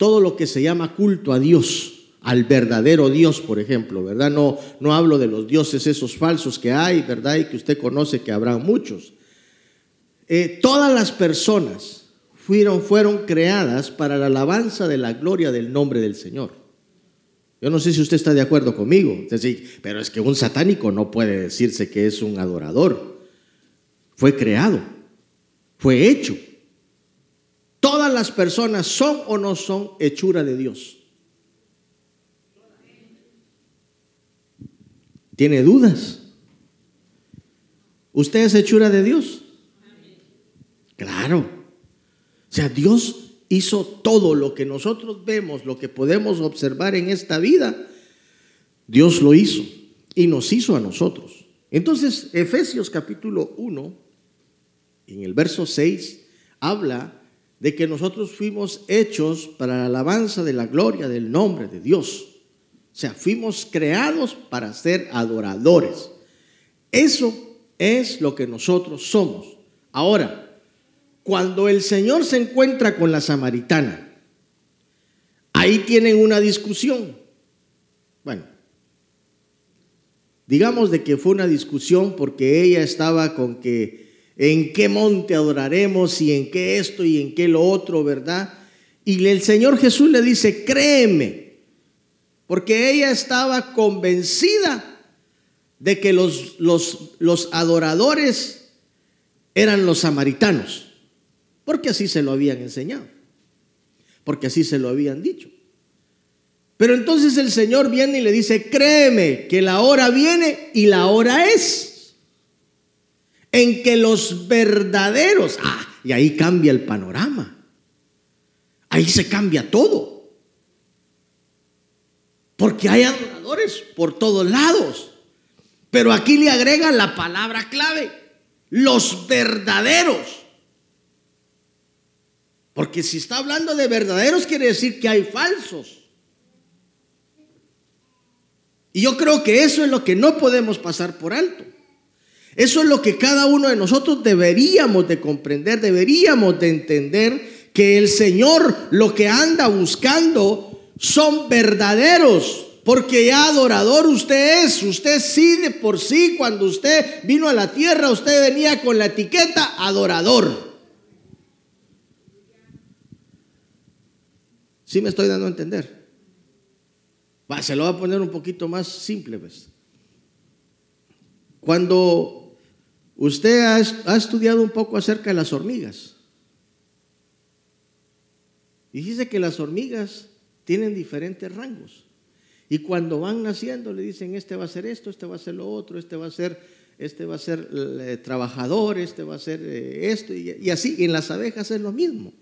todo lo que se llama culto a Dios, al verdadero Dios, por ejemplo, ¿verdad? No, no hablo de los dioses esos falsos que hay, ¿verdad? Y que usted conoce que habrá muchos. Eh, todas las personas fueron, fueron creadas para la alabanza de la gloria del nombre del Señor. Yo no sé si usted está de acuerdo conmigo, pero es que un satánico no puede decirse que es un adorador. Fue creado, fue hecho. Todas las personas son o no son hechura de Dios. ¿Tiene dudas? ¿Usted es hechura de Dios? Claro. O sea, Dios hizo todo lo que nosotros vemos, lo que podemos observar en esta vida. Dios lo hizo y nos hizo a nosotros. Entonces, Efesios capítulo 1, en el verso 6, habla de que nosotros fuimos hechos para la alabanza de la gloria del nombre de Dios. O sea, fuimos creados para ser adoradores. Eso es lo que nosotros somos. Ahora, cuando el Señor se encuentra con la samaritana, ahí tienen una discusión. Bueno, digamos de que fue una discusión porque ella estaba con que en qué monte adoraremos y en qué esto y en qué lo otro, ¿verdad? Y el Señor Jesús le dice, créeme, porque ella estaba convencida de que los, los, los adoradores eran los samaritanos, porque así se lo habían enseñado, porque así se lo habían dicho. Pero entonces el Señor viene y le dice, créeme que la hora viene y la hora es en que los verdaderos, ah, y ahí cambia el panorama. Ahí se cambia todo. Porque hay adoradores por todos lados. Pero aquí le agrega la palabra clave, los verdaderos. Porque si está hablando de verdaderos quiere decir que hay falsos. Y yo creo que eso es lo que no podemos pasar por alto. Eso es lo que cada uno de nosotros deberíamos de comprender, deberíamos de entender que el Señor lo que anda buscando son verdaderos. Porque ya adorador usted es, usted sí de por sí, cuando usted vino a la tierra, usted venía con la etiqueta adorador. ¿Sí me estoy dando a entender? Va, se lo voy a poner un poquito más simple, pues. Cuando Usted ha, estudiado un poco acerca de las hormigas. Y dice que las hormigas tienen diferentes rangos. Y cuando van naciendo le dicen, este va a ser esto, este va a ser lo otro, este va a ser, este va a ser eh, trabajador, este va a ser eh, esto, y, así. en las abejas es lo mismo.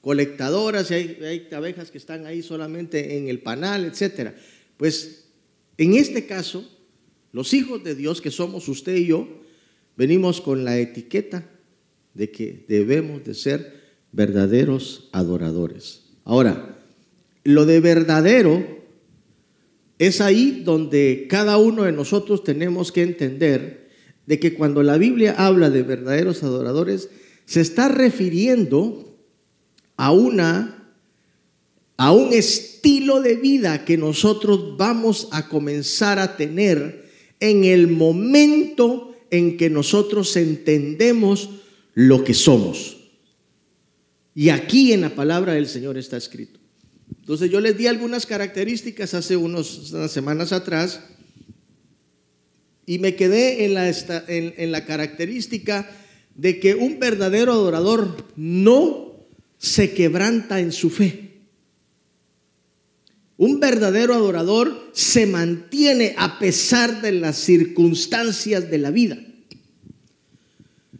Colectadoras, hay, hay abejas que están ahí solamente en el panal, etc. Pues en este caso, los hijos de Dios, que somos usted y yo, venimos con la etiqueta de que debemos de ser verdaderos adoradores. Ahora, lo de verdadero es ahí donde cada uno de nosotros tenemos que entender de que cuando la Biblia habla de verdaderos adoradores, se está refiriendo a una a un estilo de vida que nosotros vamos a comenzar a tener en el momento en que nosotros entendemos lo que somos. Y aquí en la palabra del Señor está escrito. Entonces yo les di algunas características hace unas semanas atrás y me quedé en la, en, en la característica de que un verdadero adorador no se quebranta en su fe. Un verdadero adorador se mantiene a pesar de las circunstancias de la vida.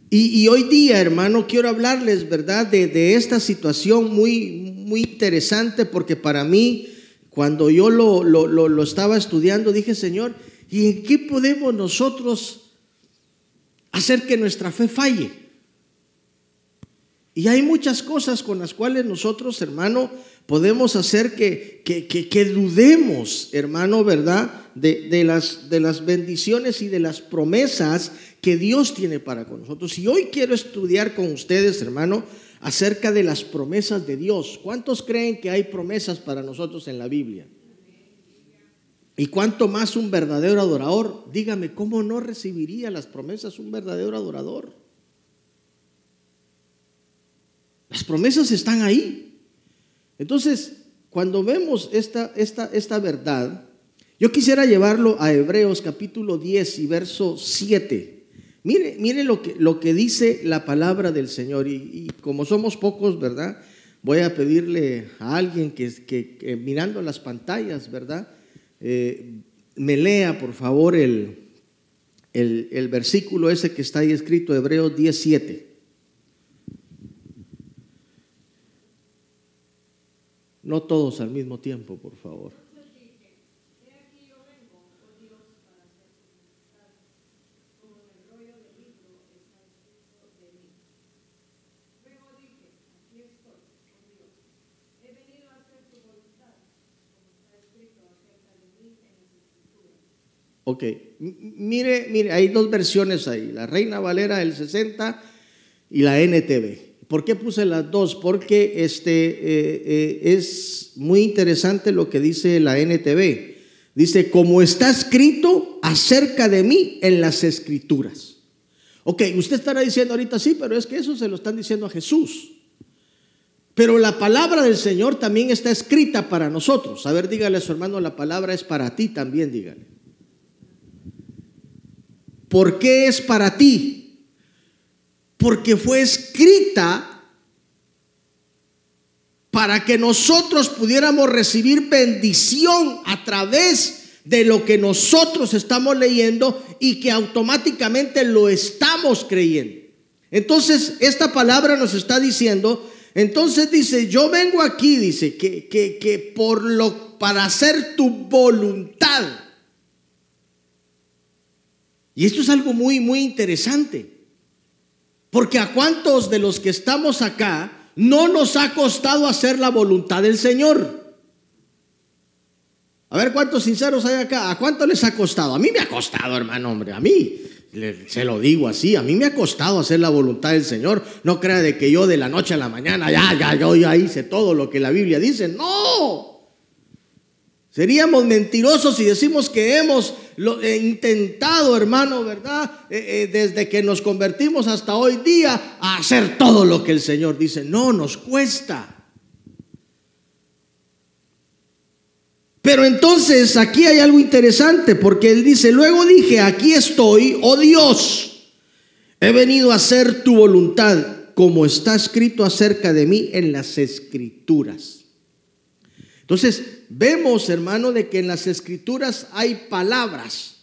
Y, hoy día, hermano, quiero hablarles, ¿verdad?, de, esta situación muy, muy interesante, porque para mí, cuando yo lo, lo estaba estudiando, dije, Señor, ¿y en qué podemos nosotros hacer que nuestra fe falle? Y hay muchas cosas con las cuales nosotros, hermano, podemos hacer que, que, dudemos, hermano, ¿verdad? De, las, de las bendiciones y de las promesas que Dios tiene para con nosotros. Y hoy quiero estudiar con ustedes, hermano, acerca de las promesas de Dios. ¿Cuántos creen que hay promesas para nosotros en la Biblia? Y cuánto más un verdadero adorador, dígame, ¿cómo no recibiría las promesas un verdadero adorador? Las promesas están ahí. Entonces, cuando vemos esta, esta, esta verdad, yo quisiera llevarlo a Hebreos capítulo 10 y verso 7. Mire, mire lo, que, lo que dice la palabra del Señor. Y, como somos pocos, ¿verdad? Voy a pedirle a alguien que, que, mirando las pantallas, ¿verdad? Eh, me lea, por favor, el, el, el, versículo ese que está ahí escrito, Hebreos 17. No todos al mismo tiempo, por favor. Ok, mire, mire, hay dos versiones ahí, la Reina Valera del 60 y la NTV. ¿Por qué puse las dos? Porque este, eh, eh, es muy interesante lo que dice la NTV. Dice, como está escrito acerca de mí en las escrituras. Ok, usted estará diciendo ahorita sí, pero es que eso se lo están diciendo a Jesús. Pero la palabra del Señor también está escrita para nosotros. A ver, dígale a su hermano, la palabra es para ti también, dígale. ¿Por qué es para ti? Porque fue escrita para que nosotros pudiéramos recibir bendición a través de lo que nosotros estamos leyendo y que automáticamente lo estamos creyendo. Entonces, esta palabra nos está diciendo, entonces dice, yo vengo aquí, dice, que, que, que por lo, para hacer tu voluntad. Y esto es algo muy, muy interesante. Porque a cuántos de los que estamos acá no nos ha costado hacer la voluntad del Señor. A ver cuántos sinceros hay acá. ¿A cuánto les ha costado? A mí me ha costado, hermano, hombre. A mí, se lo digo así, a mí me ha costado hacer la voluntad del Señor. No crea de que yo de la noche a la mañana, ya, ya, yo ya hice todo lo que la Biblia dice. No. Seríamos mentirosos si decimos que hemos eh, intentado, hermano, ¿verdad? Eh, eh, desde que nos convertimos hasta hoy día a hacer todo lo que el Señor dice. No, nos cuesta. Pero entonces aquí hay algo interesante porque Él dice, luego dije, aquí estoy, oh Dios, he venido a hacer tu voluntad como está escrito acerca de mí en las escrituras. Entonces, vemos, hermano, de que en las escrituras hay palabras,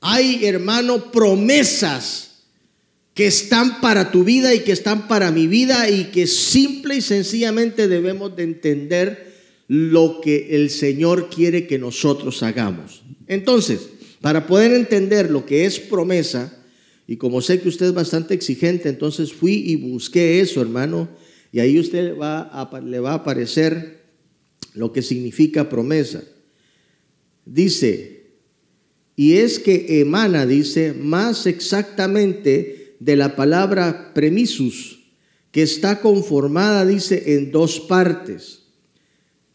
hay, hermano, promesas que están para tu vida y que están para mi vida y que simple y sencillamente debemos de entender lo que el Señor quiere que nosotros hagamos. Entonces, para poder entender lo que es promesa, y como sé que usted es bastante exigente, entonces fui y busqué eso, hermano, y ahí usted va le va a aparecer lo que significa promesa. Dice, y es que emana, dice, más exactamente de la palabra premisus, que está conformada, dice, en dos partes,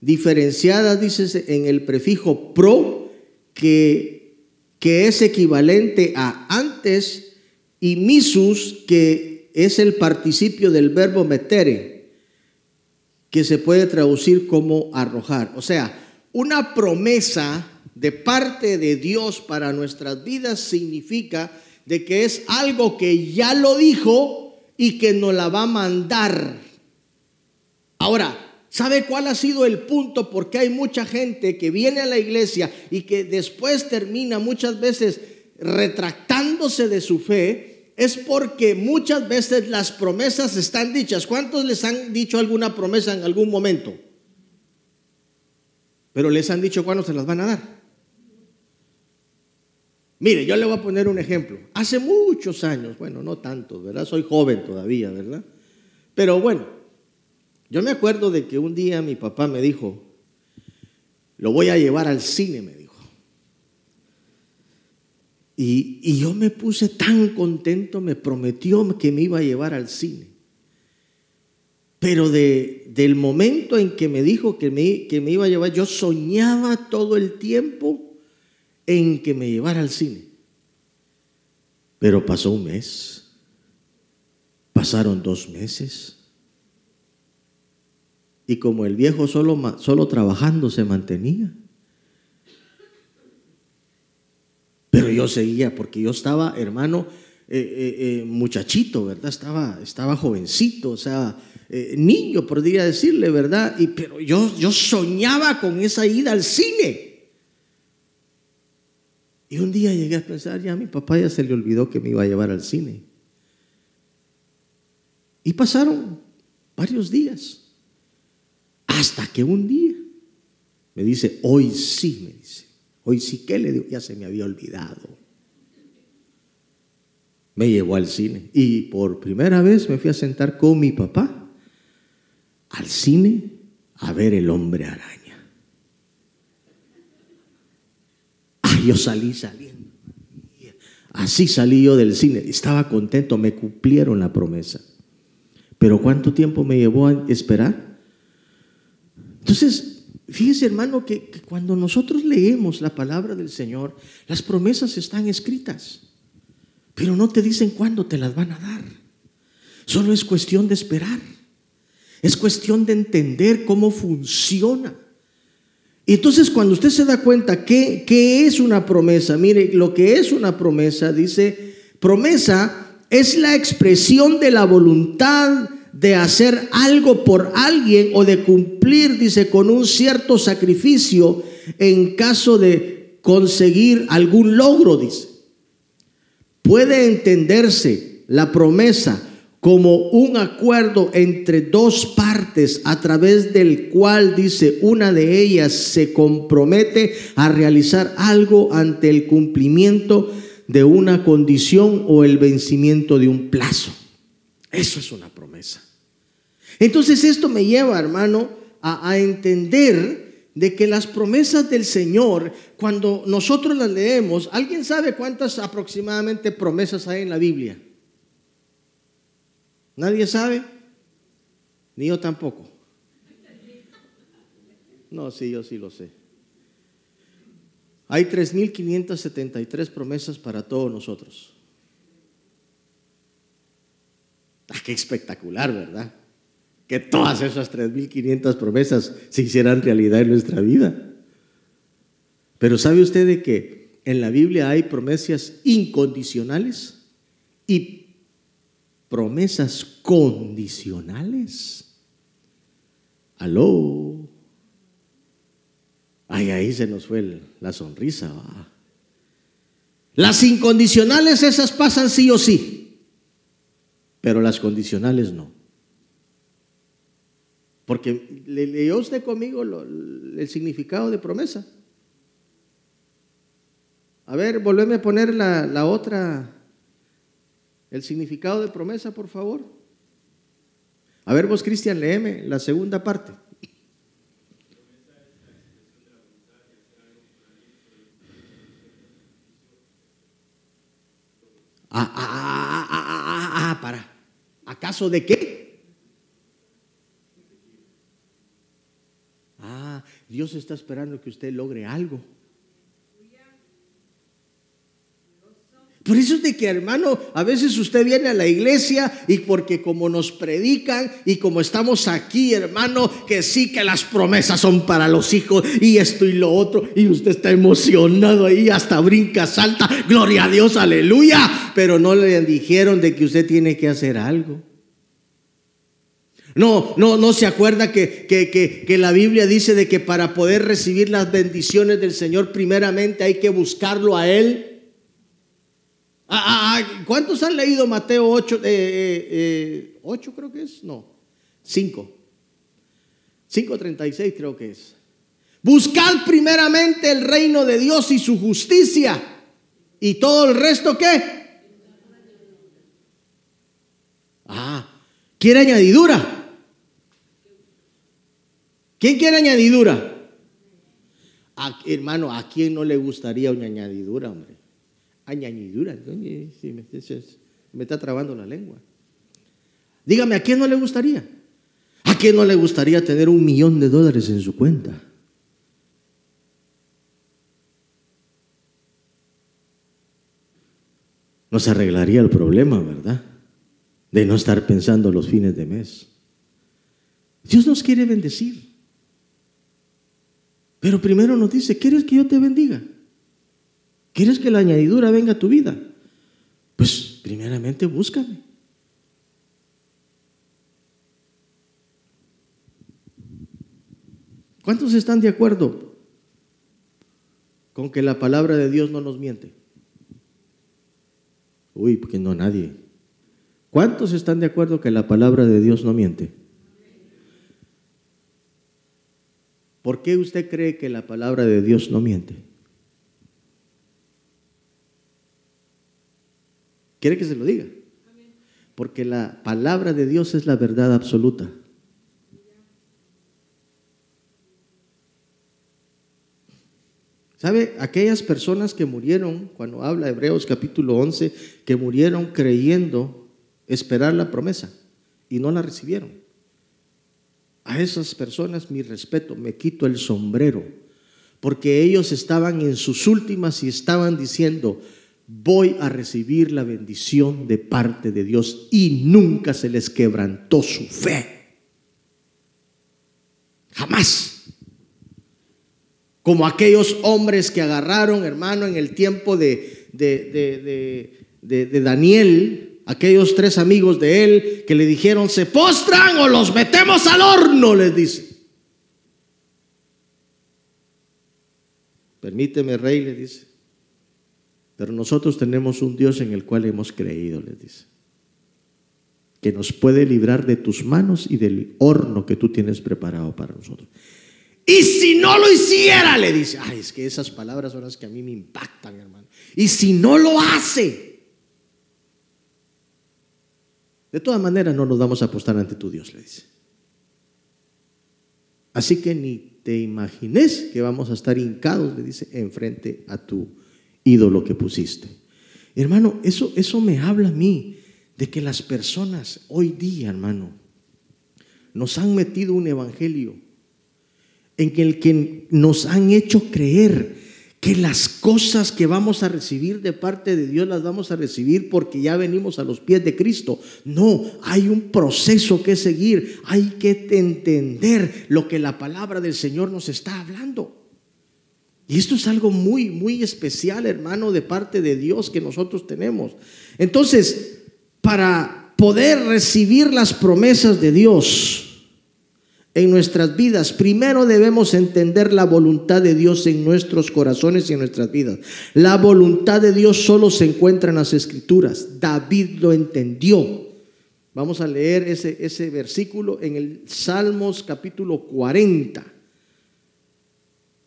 diferenciadas, dice, en el prefijo pro, que, que es equivalente a antes, y misus, que es el participio del verbo metere, que se puede traducir como arrojar. O sea, una promesa de parte de Dios para nuestras vidas significa de que es algo que ya lo dijo y que nos la va a mandar. Ahora, ¿Sabe cuál ha sido el punto? Porque hay mucha gente que viene a la iglesia y que después termina muchas veces retractándose de su fe es porque muchas veces las promesas están dichas. ¿Cuántos les han dicho alguna promesa en algún momento? Pero les han dicho cuándo se las van a dar. Mire, yo le voy a poner un ejemplo. Hace muchos años, bueno, no tanto, ¿verdad? Soy joven todavía, ¿verdad? Pero bueno, yo me acuerdo de que un día mi papá me dijo, lo voy a llevar al cine, me y, yo me puse tan contento, me prometió que me iba a llevar al cine. Pero de, del momento en que me dijo que me, que me iba a llevar, yo soñaba todo el tiempo en que me llevara al cine. Pero pasó un mes, pasaron dos meses. Y como el viejo solo, solo trabajando se mantenía. Pero yo seguía, porque yo estaba, hermano, eh, eh, eh, muchachito, ¿verdad? Estaba, estaba jovencito, o sea, niño, podría decirle, ¿verdad? Y, pero yo, yo soñaba con esa ida al cine. Y un día llegué a pensar, ya a mi papá ya se le olvidó que me iba a llevar al cine. Y pasaron varios días. Hasta que un día me dice, hoy sí, me dice, hoy sí que le digo, ya se me había olvidado. Me llevó al cine y por primera vez me fui a sentar con mi papá al cine a ver el hombre araña. Ay, yo salí saliendo. Así salí yo del cine. Estaba contento, me cumplieron la promesa. Pero ¿cuánto tiempo me llevó a esperar? Entonces, fíjese hermano que, cuando nosotros leemos la palabra del Señor, las promesas están escritas, pero no te dicen cuándo te las van a dar. Solo es cuestión de esperar. Es cuestión de entender cómo funciona. Y entonces cuando usted se da cuenta que, que es una promesa, mire, lo que es una promesa, dice, promesa es la expresión de la voluntad de hacer algo por alguien o de cumplir, dice, con un cierto sacrificio en caso de conseguir algún logro, dice. Puede entenderse la promesa como un acuerdo entre dos partes a través del cual, dice, una de ellas se compromete a realizar algo ante el cumplimiento de una condición o el vencimiento de un plazo. Eso es una promesa. Entonces esto me lleva, hermano, a, entender de que las promesas del Señor, cuando nosotros las leemos, ¿alguien sabe cuántas aproximadamente promesas hay en la Biblia? ¿Nadie sabe? Ni yo tampoco. No, sí, yo sí lo sé. Hay 3.573 promesas para todos nosotros. Ah, qué espectacular, ¿verdad? Que todas esas 3.500 promesas se hicieran realidad en nuestra vida. Pero ¿sabe usted de que en la Biblia hay promesas incondicionales y promesas condicionales? Aló. Ay, ahí se nos fue la sonrisa. Las incondicionales esas pasan sí o sí, pero las condicionales no. Porque le leyó usted conmigo el significado de promesa. A ver, volveme a poner la, la otra, el significado de promesa, por favor. A ver, vos, Cristian, léeme la segunda parte. Ah, ah, ah. ¿Acaso de qué? Ah, Dios está esperando que usted logre algo. Por eso es de que, hermano, a veces usted viene a la iglesia y porque como nos predican y como estamos aquí, hermano, que sí que las promesas son para los hijos y esto y lo otro, y usted está emocionado ahí, hasta brinca, salta, gloria a Dios, aleluya, pero no le dijeron de que usted tiene que hacer algo. No, no, no se acuerda que, que, que, que, la Biblia dice de que para poder recibir las bendiciones del Señor, primeramente hay que buscarlo a Él. Ah, ah, ah, ¿Cuántos han leído Mateo 8? 8 eh, eh, creo que es, no, 5. 5.36 creo que es. Buscad primeramente el reino de Dios y su justicia. ¿Y todo el resto qué? Ah, ¿quiere añadidura? ¿Quién quiere añadidura? hermano, ¿a quién no le gustaría una añadidura, hombre? Añadidura. me, está trabando la lengua. Dígame, ¿a quién no le gustaría? quién no le gustaría tener un millón de dólares en su cuenta? Nos arreglaría el problema, ¿verdad? De no estar pensando los fines de mes. Dios nos quiere bendecir. Pero primero nos dice, ¿quieres que yo te bendiga? ¿Quieres que la añadidura venga a tu vida? Pues primeramente búscame. ¿Cuántos están de acuerdo con que la palabra de Dios no nos miente? Uy, porque no nadie. ¿Cuántos están de acuerdo que la palabra de Dios no miente? ¿Por qué usted cree que la palabra de Dios no miente? ¿Quiere que se lo diga? Porque la palabra de Dios es la verdad absoluta. ¿Sabe? Aquellas personas que murieron, cuando habla Hebreos capítulo 11, que murieron creyendo esperar la promesa y no la recibieron. A esas personas mi respeto, me quito el sombrero, porque ellos estaban en sus últimas y estaban diciendo, voy a recibir la bendición de parte de Dios y nunca se les quebrantó su fe. Jamás como aquellos hombres que agarraron, hermano, en el tiempo de, de, Daniel, aquellos tres amigos de él que le dijeron, se postran o los metemos al horno, les dice. Permíteme, rey, le dice. Pero nosotros tenemos un Dios en el cual hemos creído, les dice. Que nos puede librar de tus manos y del horno que tú tienes preparado para nosotros. Y si no lo hiciera, le dice, ay, es que esas palabras son las que a mí me impactan, hermano. Y si no lo hace, de todas maneras no nos vamos a apostar ante tu Dios, le dice. Así que ni te imagines que vamos a estar hincados, le dice, enfrente a tu ídolo que pusiste. Hermano, eso, eso me habla a mí de que las personas hoy día, hermano, nos han metido un evangelio en el que nos han hecho creer que las cosas que vamos a recibir de parte de Dios las vamos a recibir porque ya venimos a los pies de Cristo. No, hay un proceso que seguir, hay que entender lo que la palabra del Señor nos está hablando. Y esto es algo muy, muy especial, hermano, de parte de Dios que nosotros tenemos. Entonces, para poder recibir las promesas de Dios, en nuestras vidas, primero debemos entender la voluntad de Dios en nuestros corazones y en nuestras vidas. La voluntad de Dios solo se encuentra en las escrituras. David lo entendió. Vamos a leer ese, ese versículo en el Salmos capítulo 40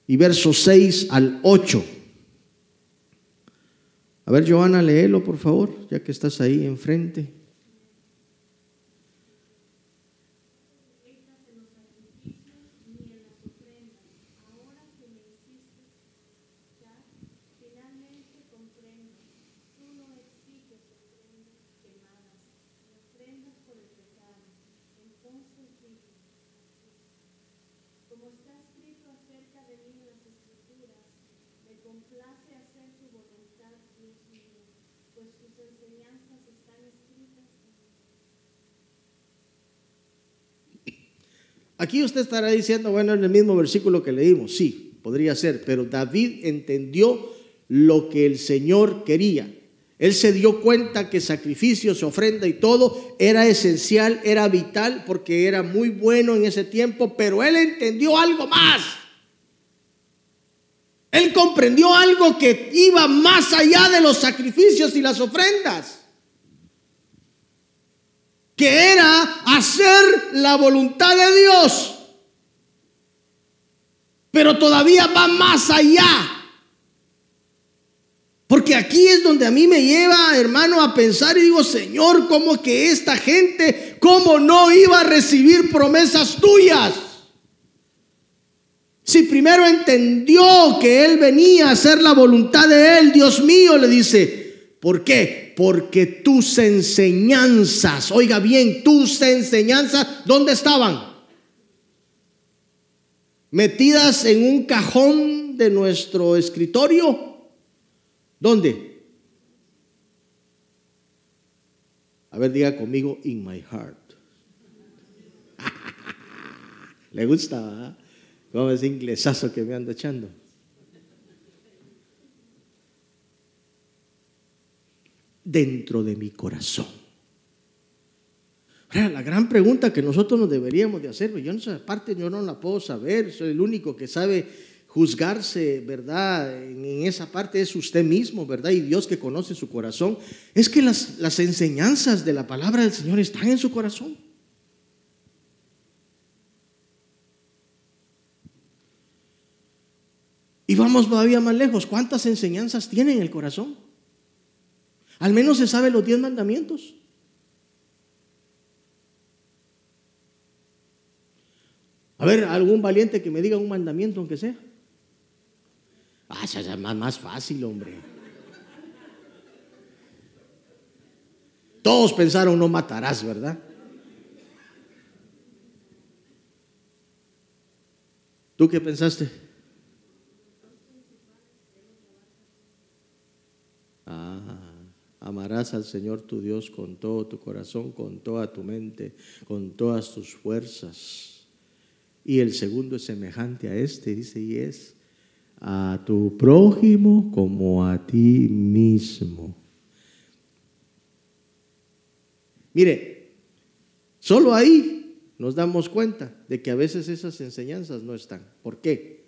y versos 6 al 8. A ver, Joana, léelo, por favor, ya que estás ahí enfrente. Aquí usted estará diciendo, bueno, en el mismo versículo que leímos, sí, podría ser, pero David entendió lo que el Señor quería. Él se dio cuenta que sacrificio, su ofrenda y todo era esencial, era vital, porque era muy bueno en ese tiempo, pero él entendió algo más. Él comprendió algo que iba más allá de los sacrificios y las ofrendas que era hacer la voluntad de Dios. Pero todavía va más allá. Porque aquí es donde a mí me lleva, hermano, a pensar y digo, Señor, ¿cómo que esta gente, cómo no iba a recibir promesas tuyas? Si primero entendió que Él venía a hacer la voluntad de Él, Dios mío, le dice, ¿por qué? porque tus enseñanzas, oiga bien, tus enseñanzas, ¿dónde estaban? metidas en un cajón de nuestro escritorio. ¿Dónde? A ver, diga conmigo, in my heart. Le gusta, ¿verdad? Como ese inglesazo que me ando echando. Dentro de mi corazón. La gran pregunta que nosotros nos deberíamos de hacer, yo en esa parte yo no la puedo saber, soy el único que sabe juzgarse, ¿verdad? En esa parte es usted mismo, ¿verdad? Y Dios que conoce su corazón. Es que las, las enseñanzas de la palabra del Señor están en su corazón. Y vamos todavía más lejos. ¿Cuántas enseñanzas tiene en el corazón? Al menos se sabe los diez mandamientos. A ver, algún valiente que me diga un mandamiento, aunque sea. Ah, ya más, más fácil, hombre. Todos pensaron no matarás, ¿verdad? ¿Tú qué pensaste? Ah, amarás al Señor tu Dios con todo tu corazón, con toda tu mente, con todas tus fuerzas. Y el segundo es semejante a este, dice, y es a tu prójimo como a ti mismo. Mire, solo ahí nos damos cuenta de que a veces esas enseñanzas no están. ¿Por qué?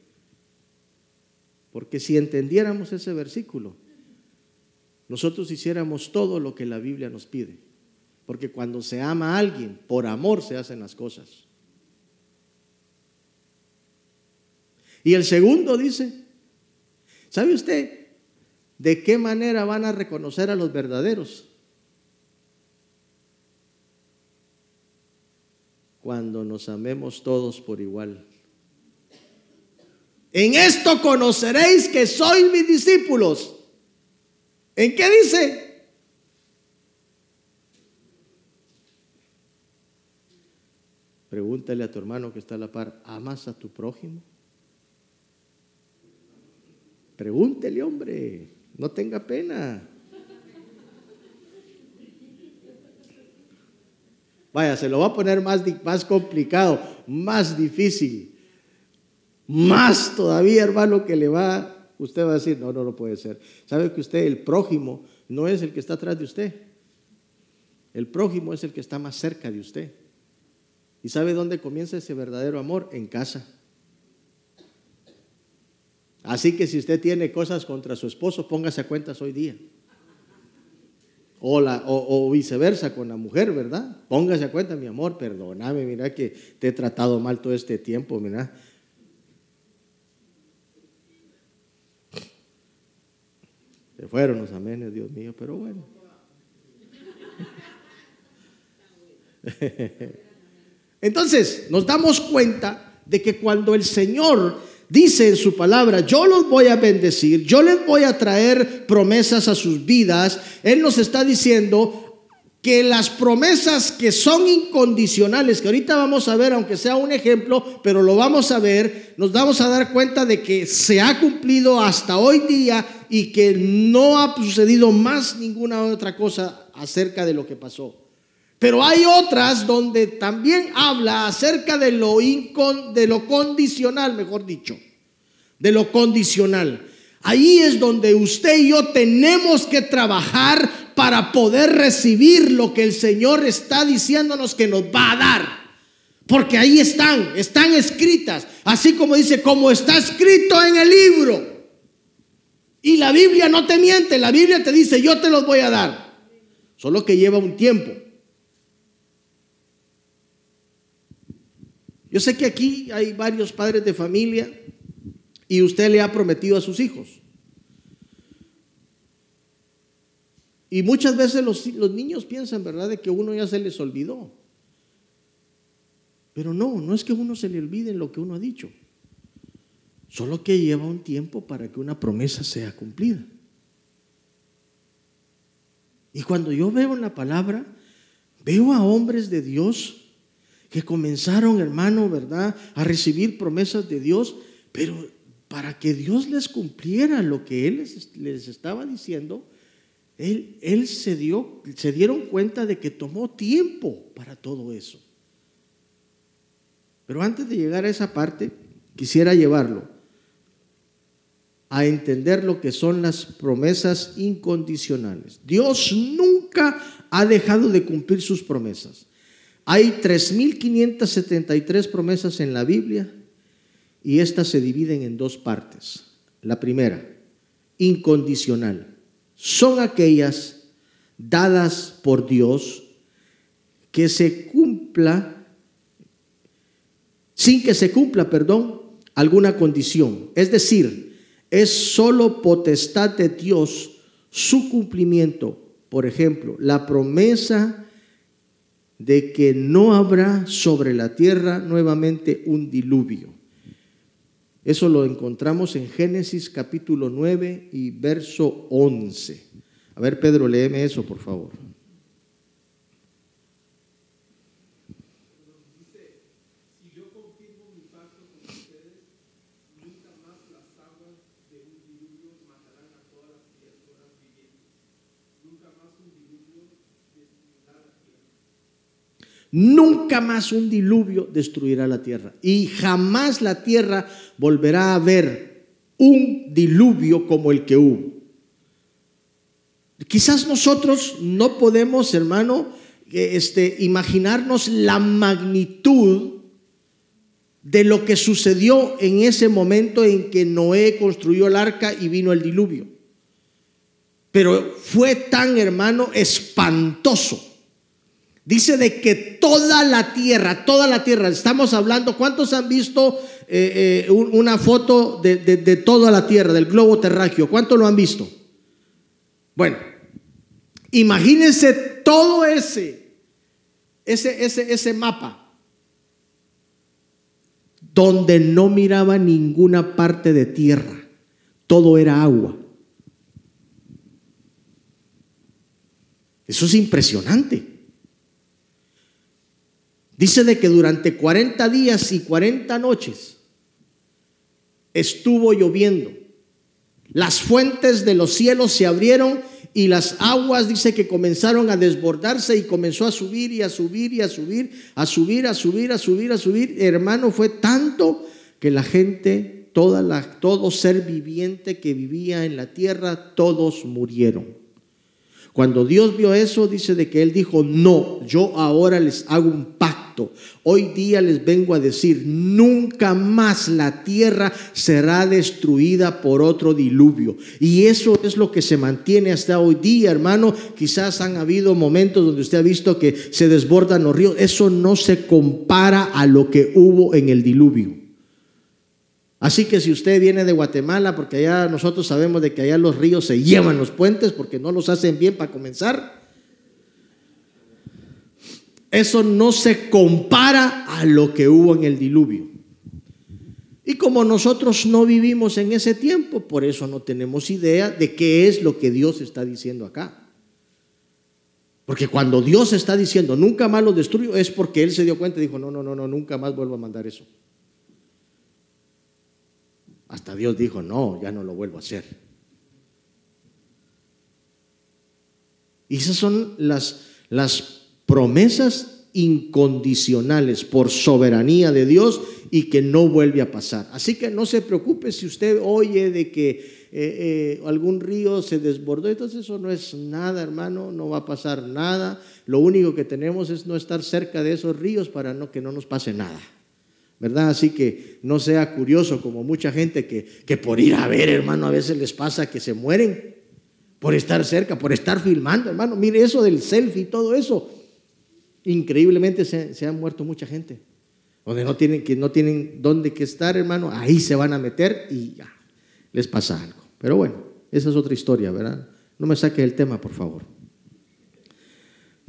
Porque si entendiéramos ese versículo, nosotros hiciéramos todo lo que la Biblia nos pide. Porque cuando se ama a alguien, por amor se hacen las cosas. Y el segundo dice, ¿sabe usted de qué manera van a reconocer a los verdaderos? Cuando nos amemos todos por igual. En esto conoceréis que sois mis discípulos. ¿En qué dice? Pregúntale a tu hermano que está a la par, ¿amas a tu prójimo? Pregúntele, hombre, no tenga pena. Vaya, se lo va a poner más, más complicado, más difícil, más todavía, hermano, que le va, usted va a decir, no, no, no puede ser. ¿Sabe que usted, el prójimo, no es el que está atrás de usted? El prójimo es el que está más cerca de usted. ¿Y sabe dónde comienza ese verdadero amor? En casa. Así que si usted tiene cosas contra su esposo, póngase a cuentas hoy día. O, o, viceversa con la mujer, ¿verdad? Póngase a cuenta, mi amor, perdóname, mira que te he tratado mal todo este tiempo, mira. Se fueron los amenes, Dios mío, pero bueno. Entonces, nos damos cuenta de que cuando el Señor dice en su palabra, yo los voy a bendecir, yo les voy a traer promesas a sus vidas. Él nos está diciendo que las promesas que son incondicionales, que ahorita vamos a ver, aunque sea un ejemplo, pero lo vamos a ver, nos vamos a dar cuenta de que se ha cumplido hasta hoy día y que no ha sucedido más ninguna otra cosa acerca de lo que pasó. Pero hay otras donde también habla acerca de lo, de lo condicional, mejor dicho, de lo condicional. Ahí es donde usted y yo tenemos que trabajar para poder recibir lo que el Señor está diciéndonos que nos va a dar. Porque ahí están, están escritas, así como dice, como está escrito en el libro. Y la Biblia no te miente, la Biblia te dice, yo te los voy a dar. Solo que lleva un tiempo. Yo sé que aquí hay varios padres de familia y usted le ha prometido a sus hijos. Y muchas veces los, niños piensan, ¿verdad?, de que uno ya se les olvidó. Pero no, no es que uno se le olvide lo que uno ha dicho. Solo que lleva un tiempo para que una promesa sea cumplida. Y cuando yo veo en la palabra, veo a hombres de Dios que comenzaron, hermano, ¿verdad?, a recibir promesas de Dios, pero para que Dios les cumpliera lo que Él les, estaba diciendo, él, él se, dio, se dieron cuenta de que tomó tiempo para todo eso. Pero antes de llegar a esa parte, quisiera llevarlo a entender lo que son las promesas incondicionales. Dios nunca ha dejado de cumplir sus promesas. Hay 3.573 promesas en la Biblia y estas se dividen en dos partes. La primera, incondicional. Son aquellas dadas por Dios que se cumpla, sin que se cumpla, perdón, alguna condición. Es decir, es solo potestad de Dios su cumplimiento. Por ejemplo, la promesa de que no habrá sobre la tierra nuevamente un diluvio. Eso lo encontramos en Génesis capítulo 9 y verso 11. A ver, Pedro, léeme eso, por favor. Nunca más un diluvio destruirá la tierra. Y jamás la tierra volverá a ver un diluvio como el que hubo. Quizás nosotros no podemos, hermano, este, imaginarnos la magnitud de lo que sucedió en ese momento en que Noé construyó el arca y vino el diluvio. Pero fue tan, hermano, espantoso Dice de que toda la tierra, toda la tierra, estamos hablando, ¿cuántos han visto eh, eh, una foto de, toda la tierra, del globo terráqueo? ¿Cuántos lo han visto? Bueno, imagínense todo ese, ese, ese, ese mapa, donde no miraba ninguna parte de tierra, todo era agua. Eso es impresionante. Dice de que durante 40 días y 40 noches estuvo lloviendo. Las fuentes de los cielos se abrieron y las aguas dice que comenzaron a desbordarse y comenzó a subir y a subir y a subir, a subir, a subir, a subir, a subir. Hermano, fue tanto que la gente, toda la, todo ser viviente que vivía en la tierra, todos murieron. Cuando Dios vio eso, dice de que Él dijo, no, yo ahora les hago un pacto. Hoy día les vengo a decir, nunca más la tierra será destruida por otro diluvio. Y eso es lo que se mantiene hasta hoy día, hermano. Quizás han habido momentos donde usted ha visto que se desbordan los ríos. Eso no se compara a lo que hubo en el diluvio. Así que si usted viene de Guatemala, porque allá nosotros sabemos de que allá los ríos se llevan los puentes porque no los hacen bien para comenzar, eso no se compara a lo que hubo en el diluvio. Y como nosotros no vivimos en ese tiempo, por eso no tenemos idea de qué es lo que Dios está diciendo acá. Porque cuando Dios está diciendo nunca más lo destruyo, es porque Él se dio cuenta y dijo, no, no, no, no, nunca más vuelvo a mandar eso. Hasta Dios dijo, no, ya no lo vuelvo a hacer. Y esas son las, las promesas incondicionales por soberanía de Dios y que no vuelve a pasar. Así que no se preocupe si usted oye de que eh, eh, algún río se desbordó, entonces eso no es nada, hermano, no va a pasar nada. Lo único que tenemos es no estar cerca de esos ríos para no, que no nos pase nada. ¿verdad? Así que no sea curioso como mucha gente que, que por ir a ver, hermano, a veces les pasa que se mueren por estar cerca, por estar filmando, hermano. Mire eso del selfie y todo eso. Increíblemente se, se han muerto mucha gente. Donde no tienen, que no tienen dónde que estar, hermano, ahí se van a meter y ya, les pasa algo. Pero bueno, esa es otra historia, ¿verdad? No me saque el tema, por favor.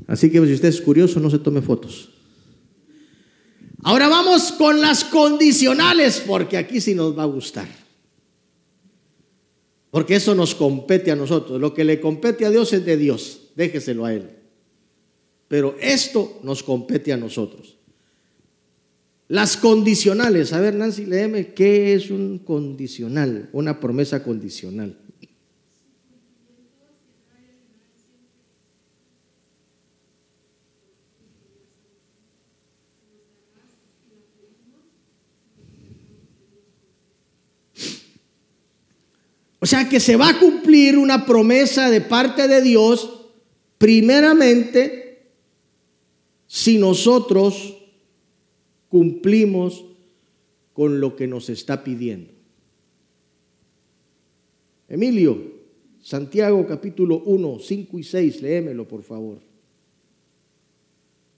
Así que si usted es curioso, no se tome fotos. Ahora vamos con las condicionales, porque aquí sí nos va a gustar. Porque eso nos compete a nosotros. Lo que le compete a Dios es de Dios. Déjeselo a Él. Pero esto nos compete a nosotros. Las condicionales. A ver, Nancy, léeme, ¿qué es un condicional? Una promesa condicional. O sea que se va a cumplir una promesa de parte de Dios, primeramente, si nosotros cumplimos con lo que nos está pidiendo. Emilio, Santiago capítulo 1, 5 y 6, léemelo por favor.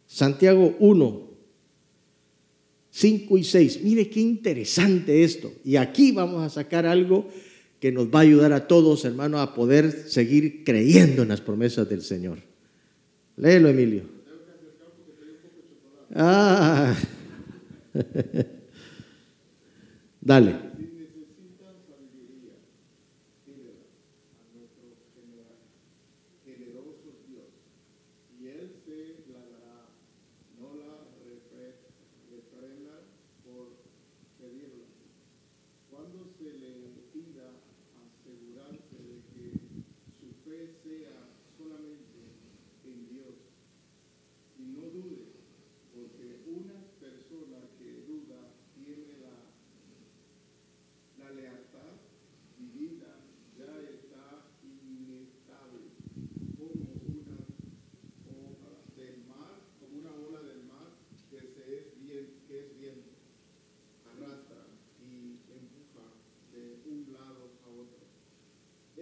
Santiago 1, 5 y 6. Mire qué interesante esto. Y aquí vamos a sacar algo que nos va a ayudar a todos, hermanos, a poder seguir creyendo en las promesas del Señor. Léelo, Emilio. Ah. Dale.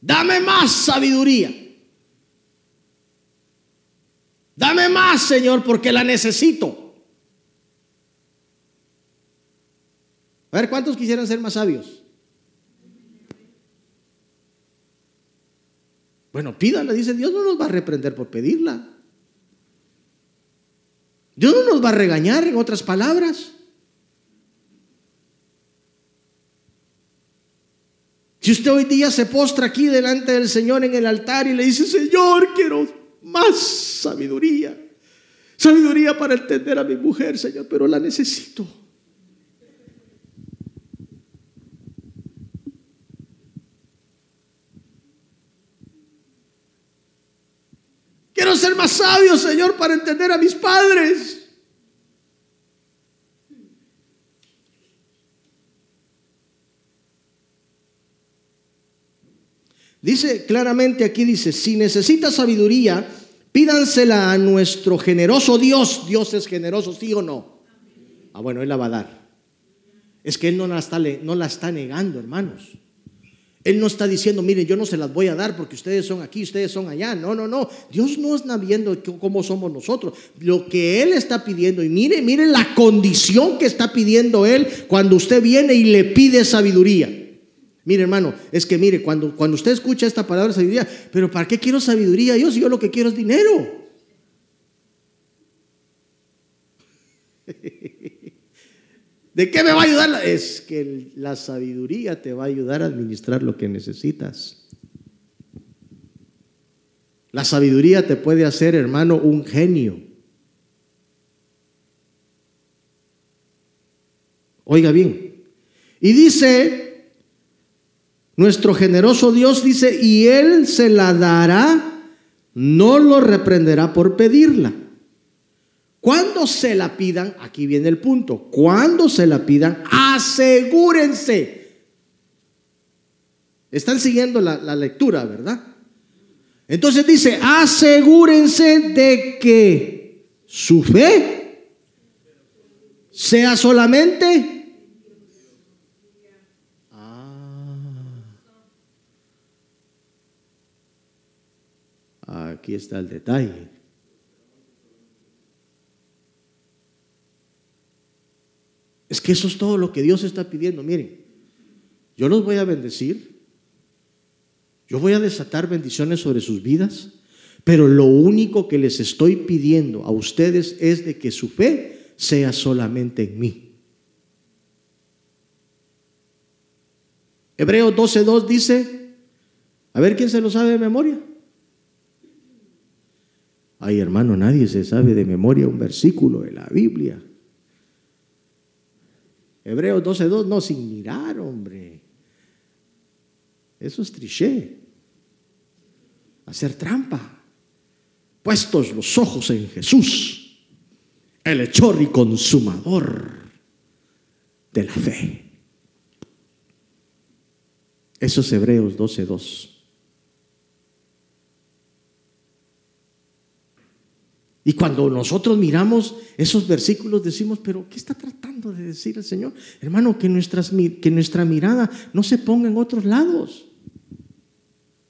dame más sabiduría? Dame más, Señor, porque la necesito. A ver, ¿cuántos quisieran ser más sabios? Bueno, pídala, dice Dios no nos va a reprender por pedirla. Dios no nos va a regañar, en otras palabras. Si usted hoy día se postra aquí delante del Señor en el altar y le dice, Señor, quiero más sabiduría. Sabiduría para entender a mi mujer, Señor, pero la necesito. Quiero ser más sabio, Señor, para entender a mis padres. Dice claramente aquí, dice, si necesita sabiduría, pídansela a nuestro generoso Dios. Dios es generoso, sí o no. Ah, bueno, Él la va a dar. Es que Él no la está, no la está negando, hermanos. Él no está diciendo, miren, yo no se las voy a dar porque ustedes son aquí, ustedes son allá. No, no, no. Dios no está viendo cómo somos nosotros. Lo que Él está pidiendo, y mire, mire la condición que está pidiendo Él cuando usted viene y le pide sabiduría. Mire, hermano, es que mire, cuando, cuando usted escucha esta palabra sabiduría, pero ¿para qué quiero sabiduría Dios? Yo lo que quiero es dinero. ¿De qué me va a ayudar? Es que la sabiduría te va a ayudar a administrar lo que necesitas. La sabiduría te puede hacer, hermano, un genio. Oiga bien. Y dice, nuestro generoso Dios dice, y Él se la dará, no lo reprenderá por pedirla. Cuando se la pidan, aquí viene el punto, cuando se la pidan, asegúrense. Están siguiendo la, la lectura, ¿verdad? Entonces dice, asegúrense de que su fe sea solamente... Ah, aquí está el detalle. Es que eso es todo lo que Dios está pidiendo. Miren, yo los voy a bendecir. Yo voy a desatar bendiciones sobre sus vidas. Pero lo único que les estoy pidiendo a ustedes es de que su fe sea solamente en mí. Hebreos 12.2 dice, a ver quién se lo sabe de memoria. Ay, hermano, nadie se sabe de memoria un versículo de la Biblia. Hebreos 12.2, no, sin mirar, hombre. Eso es triché. Hacer trampa. Puestos los ojos en Jesús, el hechor y consumador de la fe. Eso es Hebreos 12.2. Y cuando nosotros miramos esos versículos decimos, pero ¿qué está tratando de decir el Señor? Hermano, que, nuestras, que nuestra mirada no se ponga en otros lados.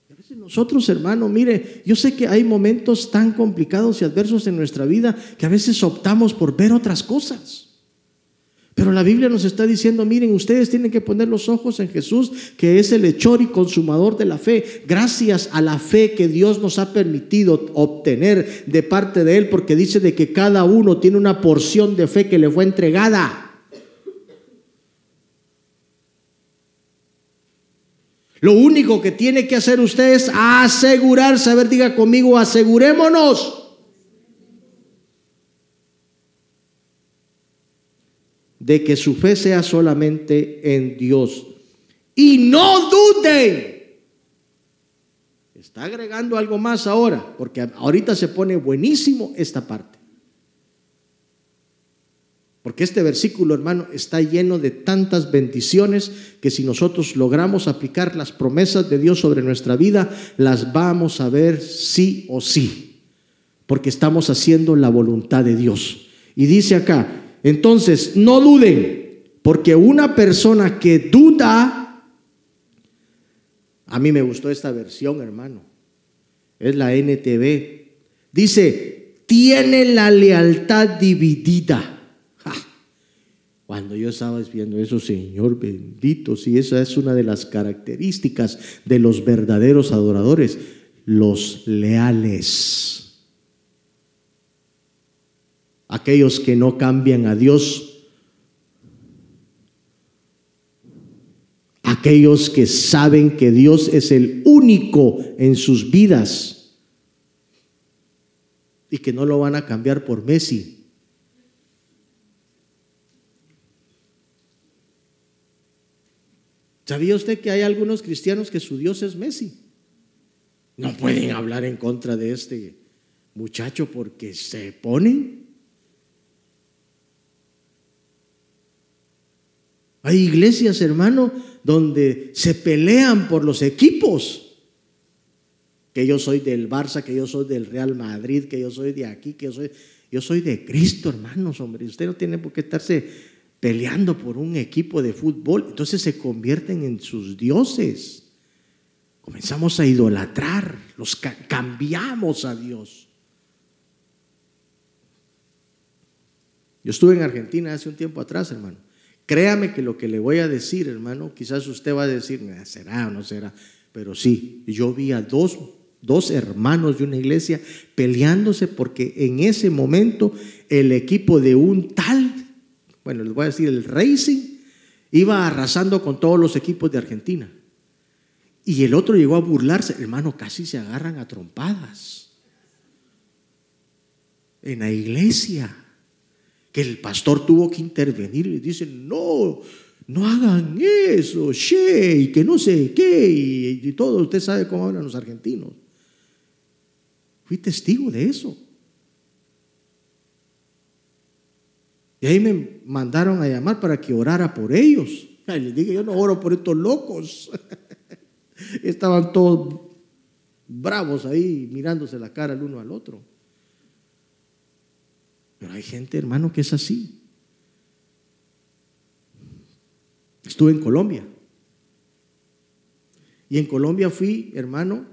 A veces nosotros, hermano, mire, yo sé que hay momentos tan complicados y adversos en nuestra vida que a veces optamos por ver otras cosas. Pero la Biblia nos está diciendo, miren, ustedes tienen que poner los ojos en Jesús, que es el hechor y consumador de la fe. Gracias a la fe que Dios nos ha permitido obtener de parte de Él, porque dice de que cada uno tiene una porción de fe que le fue entregada. Lo único que tiene que hacer usted es asegurarse, a ver, diga conmigo, asegurémonos de que su fe sea solamente en Dios. Y no duden. Está agregando algo más ahora, porque ahorita se pone buenísimo esta parte. Porque este versículo, hermano, está lleno de tantas bendiciones que si nosotros logramos aplicar las promesas de Dios sobre nuestra vida, las vamos a ver sí o sí. Porque estamos haciendo la voluntad de Dios. Y dice acá, entonces, no duden, porque una persona que duda, a mí me gustó esta versión, hermano, es la NTV, dice, tiene la lealtad dividida. Cuando yo estaba viendo eso, Señor bendito, si esa es una de las características de los verdaderos adoradores, los leales aquellos que no cambian a Dios, aquellos que saben que Dios es el único en sus vidas y que no lo van a cambiar por Messi. ¿Sabía usted que hay algunos cristianos que su Dios es Messi? No pueden hablar en contra de este muchacho porque se ponen Hay iglesias, hermano, donde se pelean por los equipos. Que yo soy del Barça, que yo soy del Real Madrid, que yo soy de aquí, que yo soy, yo soy de Cristo, hermanos, hombre. Usted no tiene por qué estarse peleando por un equipo de fútbol. Entonces se convierten en sus dioses. Comenzamos a idolatrar, los cambiamos a Dios. Yo estuve en Argentina hace un tiempo atrás, hermano. Créame que lo que le voy a decir, hermano, quizás usted va a decir, será o no será, pero sí, yo vi a dos, dos hermanos de una iglesia peleándose porque en ese momento el equipo de un tal, bueno, les voy a decir, el Racing, iba arrasando con todos los equipos de Argentina. Y el otro llegó a burlarse, hermano, casi se agarran a trompadas. En la iglesia que el pastor tuvo que intervenir y dice, no, no hagan eso, che, y que no sé qué, y, todo, usted sabe cómo hablan los argentinos. Fui testigo de eso. Y ahí me mandaron a llamar para que orara por ellos. Y les dije, yo no oro por estos locos. Estaban todos bravos ahí mirándose la cara el uno al otro. Pero hay gente, hermano, que es así. Estuve en Colombia. Y en Colombia fui, hermano,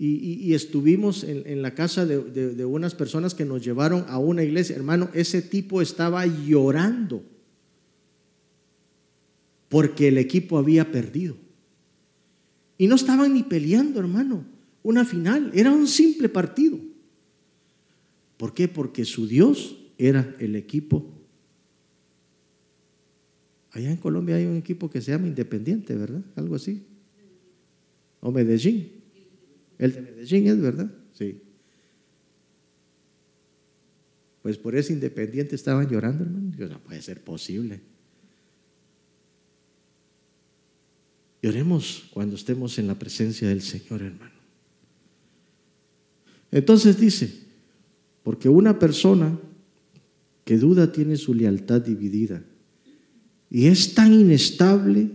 y, estuvimos en, la casa de, de, unas personas que nos llevaron a una iglesia. Hermano, ese tipo estaba llorando porque el equipo había perdido. Y no estaban ni peleando, hermano, una final, era un simple partido. ¿Por qué? Porque su Dios era el equipo. Allá en Colombia hay un equipo que se llama Independiente, ¿verdad? Algo así. O Medellín. El de Medellín es, ¿verdad? Sí. Pues por ese Independiente estaban llorando, hermano. no puede ser posible. Lloremos cuando estemos en la presencia del Señor, hermano. Entonces dice, porque una persona que duda tiene su lealtad dividida y es tan inestable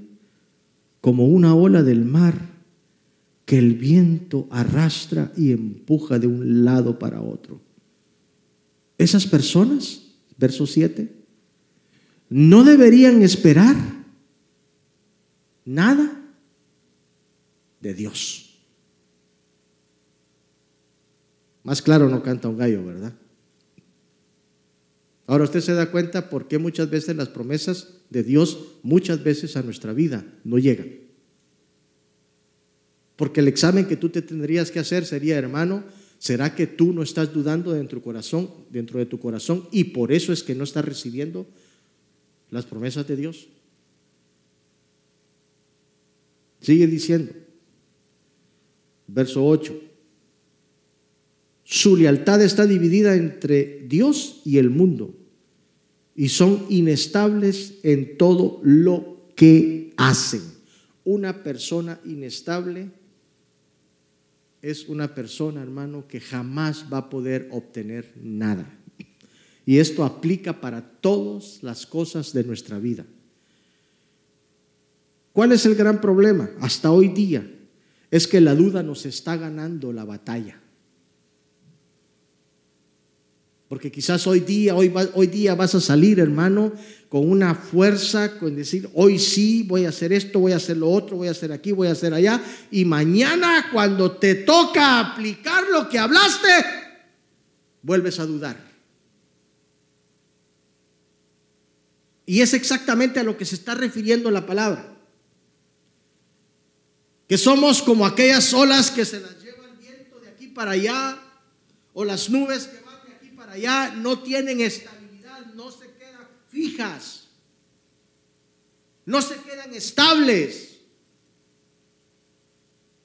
como una ola del mar que el viento arrastra y empuja de un lado para otro. Esas personas, verso 7, no deberían esperar nada de Dios. Más claro no canta un gallo, ¿verdad? Ahora usted se da cuenta por qué muchas veces las promesas de Dios muchas veces a nuestra vida no llegan. Porque el examen que tú te tendrías que hacer sería, hermano, ¿será que tú no estás dudando dentro, corazón, dentro de tu corazón y por eso es que no estás recibiendo las promesas de Dios? Sigue diciendo, verso 8. Su lealtad está dividida entre Dios y el mundo y son inestables en todo lo que hacen. Una persona inestable es una persona, hermano, que jamás va a poder obtener nada. Y esto aplica para todas las cosas de nuestra vida. ¿Cuál es el gran problema? Hasta hoy día es que la duda nos está ganando la batalla. Porque quizás hoy día, hoy, hoy día vas a salir, hermano, con una fuerza, con decir, hoy sí, voy a hacer esto, voy a hacer lo otro, voy a hacer aquí, voy a hacer allá. Y mañana, cuando te toca aplicar lo que hablaste, vuelves a dudar. Y es exactamente a lo que se está refiriendo la palabra. Que somos como aquellas olas que se las lleva el viento de aquí para allá, o las nubes que allá, no tienen estabilidad, no se quedan fijas, no se quedan estables.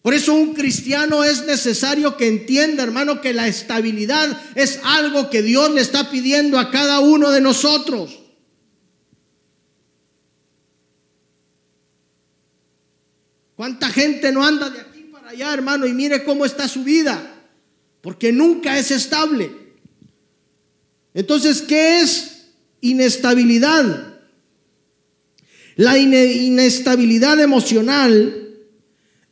Por eso un cristiano es necesario que entienda, hermano, que la estabilidad es algo que Dios le está pidiendo a cada uno de nosotros. ¿Cuánta gente no anda de aquí para allá, hermano? Y mire cómo está su vida, porque nunca es estable. Entonces, ¿qué es inestabilidad? La inestabilidad emocional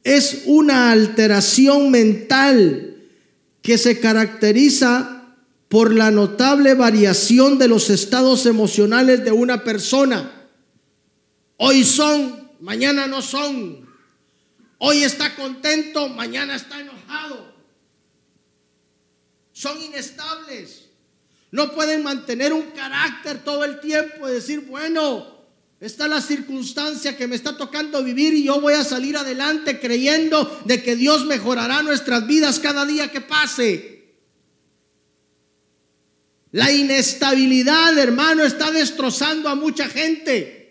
es una alteración mental que se caracteriza por la notable variación de los estados emocionales de una persona. Hoy son, mañana no son. Hoy está contento, mañana está enojado. Son inestables. No pueden mantener un carácter todo el tiempo y decir, bueno, esta es la circunstancia que me está tocando vivir y yo voy a salir adelante creyendo de que Dios mejorará nuestras vidas cada día que pase. La inestabilidad, hermano, está destrozando a mucha gente.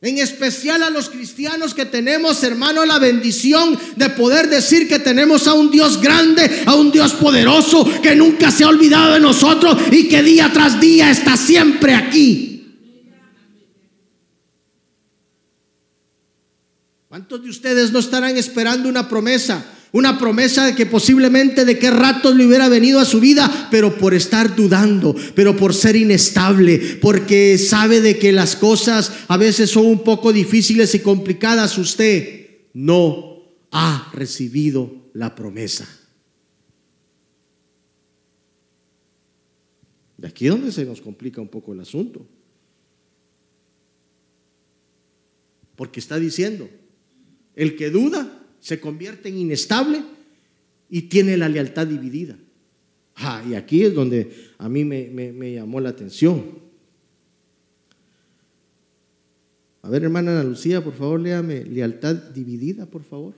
En especial a los cristianos que tenemos, hermano, la bendición de poder decir que tenemos a un Dios grande, a un Dios poderoso, que nunca se ha olvidado de nosotros y que día tras día está siempre aquí. ¿Cuántos de ustedes no estarán esperando una promesa? Una promesa de que posiblemente de qué rato le hubiera venido a su vida, pero por estar dudando, pero por ser inestable, porque sabe de que las cosas a veces son un poco difíciles y complicadas, usted no ha recibido la promesa. De aquí es donde se nos complica un poco el asunto. Porque está diciendo, el que duda se convierte en inestable y tiene la lealtad dividida. Ah, y aquí es donde a mí me, me llamó la atención. A ver, hermana Ana Lucía, por favor, léame lealtad dividida, por favor.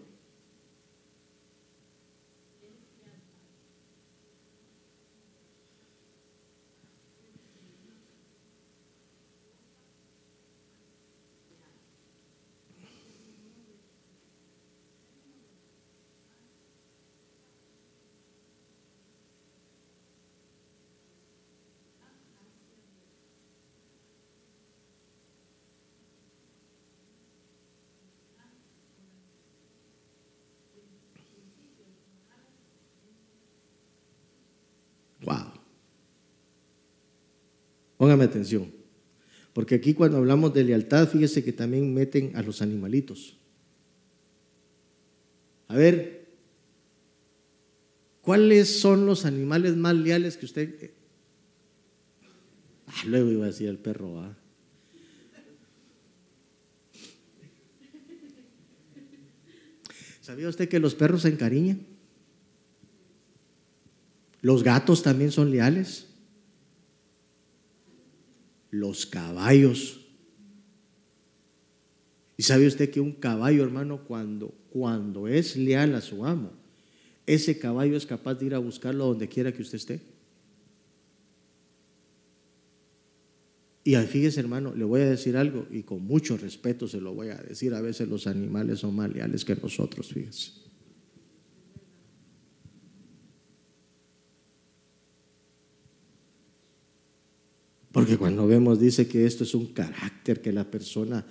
Póngame atención. Porque aquí cuando hablamos de lealtad, fíjese que también meten a los animalitos. A ver, ¿cuáles son los animales más leales que usted... Ah, luego iba a decir el perro. ¿Sabía usted que los perros se encariñan? Los gatos también son leales los caballos. Y sabe usted que un caballo, hermano, cuando, cuando es leal a su amo, ese caballo es capaz de ir a buscarlo donde quiera que usted esté. Y fíjese, hermano, le voy a decir algo y con mucho respeto se lo voy a decir. A veces los animales son más leales que nosotros, fíjese. Porque cuando vemos, dice que esto es un carácter que la persona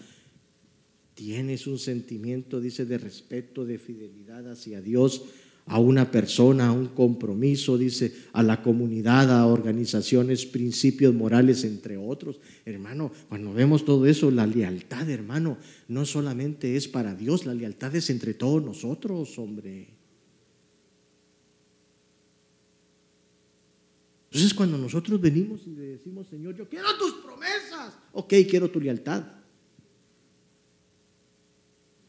tiene, es un sentimiento, dice, de respeto, de fidelidad hacia Dios, a una persona, a un compromiso, dice, a la comunidad, a organizaciones, principios morales, entre otros. Hermano, cuando vemos todo eso, la lealtad, hermano, no solamente es para Dios, la lealtad es entre todos nosotros, hombre. Entonces cuando nosotros venimos y le decimos, Señor, yo quiero tus promesas, ok, quiero tu lealtad.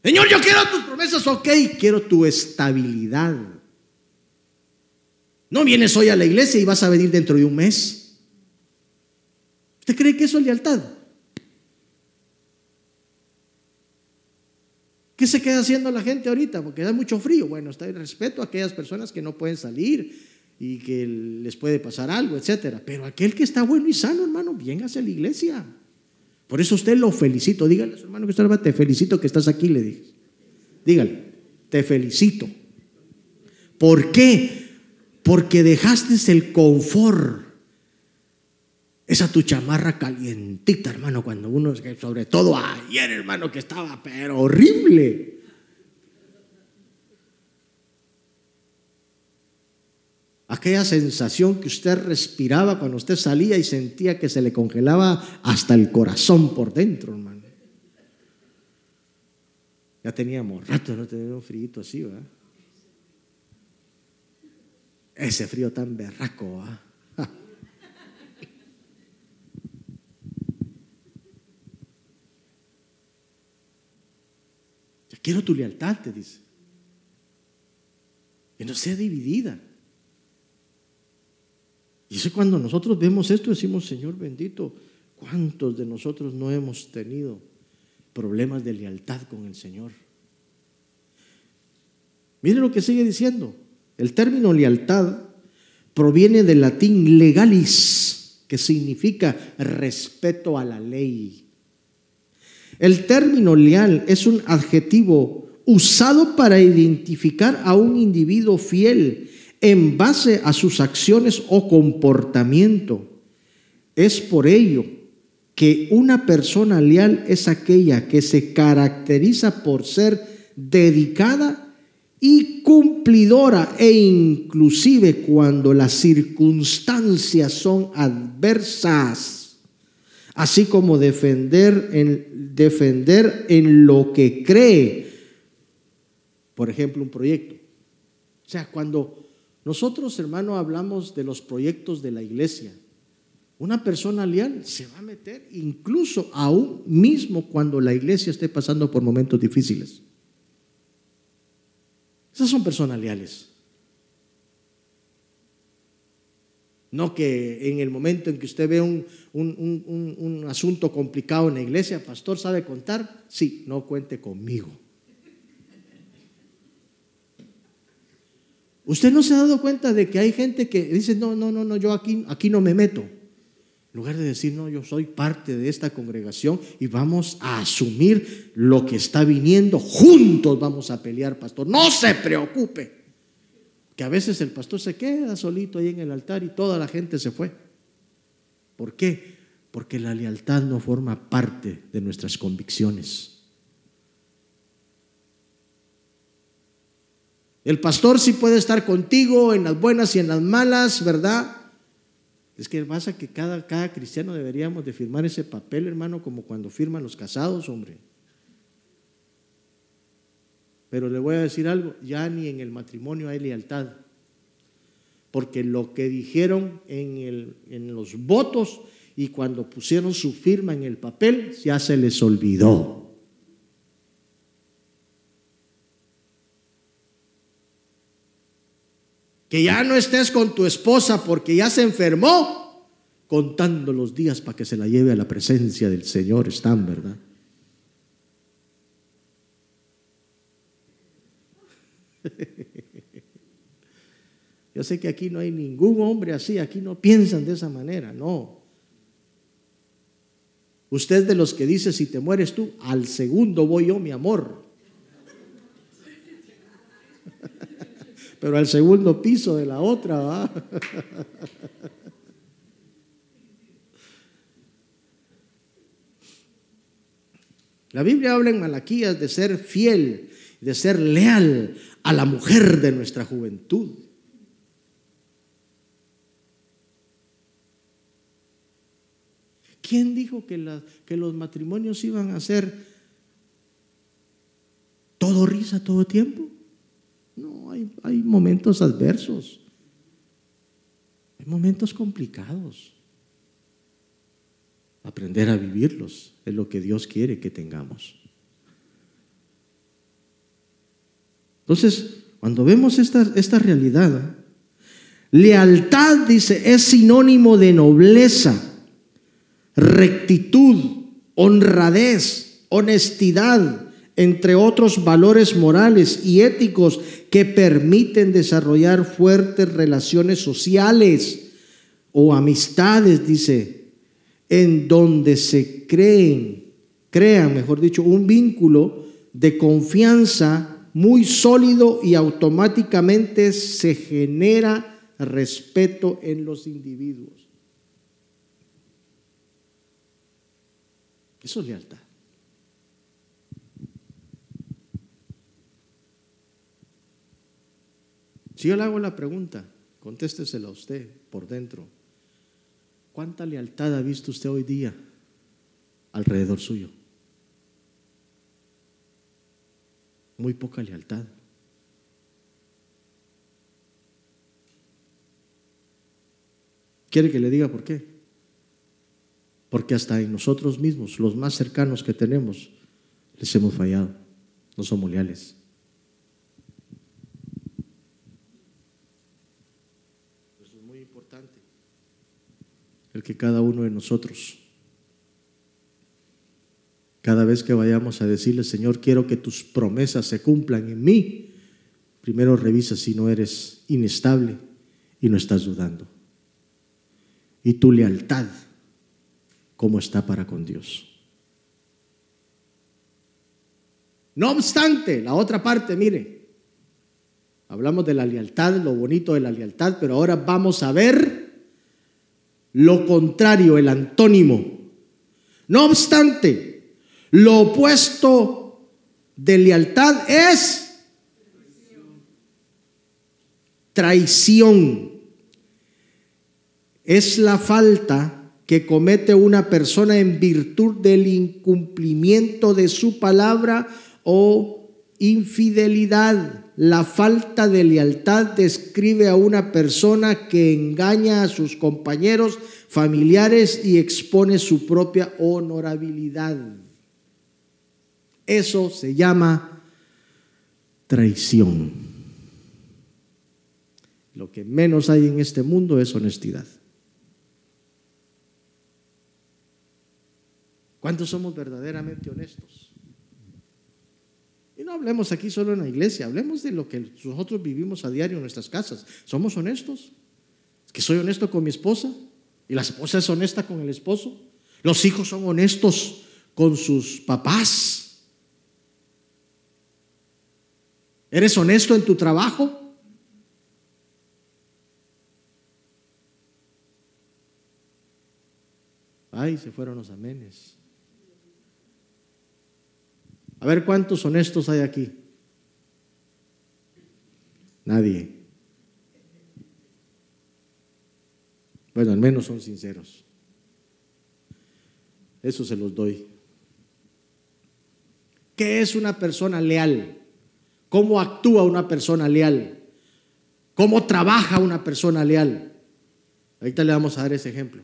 Señor, yo quiero tus promesas, ok, quiero tu estabilidad. No vienes hoy a la iglesia y vas a venir dentro de un mes. ¿Usted cree que eso es lealtad? ¿Qué se queda haciendo la gente ahorita? Porque da mucho frío. Bueno, está el respeto a aquellas personas que no pueden salir, y que les puede pasar algo, etcétera. Pero aquel que está bueno y sano, hermano, bien hacia la iglesia. Por eso usted lo felicito. Dígale a su hermano que está te felicito que estás aquí, le dije. Dígale, te felicito. ¿Por qué? Porque dejaste el confort. Esa tu chamarra calientita, hermano, cuando uno, sobre todo ayer, hermano, que estaba, pero horrible. Aquella sensación que usted respiraba cuando usted salía y sentía que se le congelaba hasta el corazón por dentro, hermano. Ya teníamos rato, no teníamos un frío así, ¿verdad? Ese frío tan berraco, ¿verdad? quiero tu lealtad, te dice. Que no sea dividida. Y es cuando nosotros vemos esto decimos, Señor bendito, ¿cuántos de nosotros no hemos tenido problemas de lealtad con el Señor? Mire lo que sigue diciendo. El término lealtad proviene del latín legalis, que significa respeto a la ley. El término leal es un adjetivo usado para identificar a un individuo fiel en base a sus acciones o comportamiento. Es por ello que una persona leal es aquella que se caracteriza por ser dedicada y cumplidora e inclusive cuando las circunstancias son adversas, así como defender en, defender en lo que cree, por ejemplo, un proyecto. O sea, cuando nosotros, hermano, hablamos de los proyectos de la iglesia. Una persona leal se va a meter incluso aún mismo cuando la iglesia esté pasando por momentos difíciles. Esas son personas leales. No que en el momento en que usted ve un, un, asunto complicado en la iglesia, pastor, ¿sabe contar? Sí, no cuente conmigo. ¿Usted no se ha dado cuenta de que hay gente que dice, no, no, no, no, yo aquí, aquí no me meto? En lugar de decir, no, yo soy parte de esta congregación y vamos a asumir lo que está viniendo, juntos vamos a pelear, pastor. No se preocupe que a veces el pastor se queda solito ahí en el altar y toda la gente se fue. ¿Por qué? Porque la lealtad no forma parte de nuestras convicciones. El pastor sí puede estar contigo en las buenas y en las malas, ¿verdad? Es que pasa que cada, cada cristiano deberíamos de firmar ese papel, hermano, como cuando firman los casados, hombre. Pero le voy a decir algo, ya ni en el matrimonio hay lealtad. Porque lo que dijeron en, en los votos y cuando pusieron su firma en el papel, ya se les olvidó. Que ya no estés con tu esposa porque ya se enfermó, contando los días para que se la lleve a la presencia del Señor, están, ¿verdad? Yo sé que aquí no hay ningún hombre así, aquí no piensan de esa manera, no. Usted de los que dice, si te mueres tú, al segundo voy yo, mi amor. Pero al segundo piso de la otra, ¿va? La Biblia habla en Malaquías de ser fiel, de ser leal a la mujer de nuestra juventud. ¿Quién dijo que, que los matrimonios iban a ser todo risa todo tiempo? No, hay, momentos adversos, hay momentos complicados. Aprender a vivirlos es lo que Dios quiere que tengamos. Entonces, cuando vemos esta, esta realidad, lealtad, dice, es sinónimo de nobleza, rectitud, honradez, honestidad, entre otros valores morales y éticos que permiten desarrollar fuertes relaciones sociales o amistades, dice, en donde se creen, crean, mejor dicho, un vínculo de confianza muy sólido y automáticamente se genera respeto en los individuos. Eso es lealtad. Si yo le hago la pregunta, contéstesela a usted por dentro. ¿Cuánta lealtad ha visto usted hoy día alrededor suyo? muy poca lealtad. ¿Quiere que le diga por qué? Porque hasta en nosotros mismos, los más cercanos que tenemos, les hemos fallado. No somos leales. Eso es muy importante. Que cada uno de nosotros cada vez que vayamos a decirle, Señor, quiero que tus promesas se cumplan en mí, primero revisa si no eres inestable y no estás dudando. Y tu lealtad, ¿cómo está para con Dios? No obstante, la otra parte, mire, hablamos de la lealtad, lo bonito de la lealtad, pero ahora vamos a ver lo contrario, el antónimo. No obstante, lo opuesto de lealtad es traición. Es la falta que comete una persona en virtud del incumplimiento de su palabra o infidelidad. La falta de lealtad describe a una persona que engaña a sus compañeros, familiares y expone su propia honorabilidad. Eso se llama traición. Lo que menos hay en este mundo es honestidad. ¿Cuántos somos verdaderamente honestos? No hablemos aquí solo en la iglesia, hablemos de lo que nosotros vivimos a diario en nuestras casas. ¿Somos honestos? ¿Es que soy honesto con mi esposa? ¿Y la esposa es honesta con el esposo? ¿Los hijos son honestos con sus papás? ¿Eres honesto en tu trabajo? Ay, se fueron los amenes. A ver cuántos honestos hay aquí. Nadie. Bueno, al menos son sinceros. Eso se los doy. ¿Qué es una persona leal? ¿Cómo actúa una persona leal? ¿Cómo trabaja una persona leal? Ahorita le vamos a dar ese ejemplo.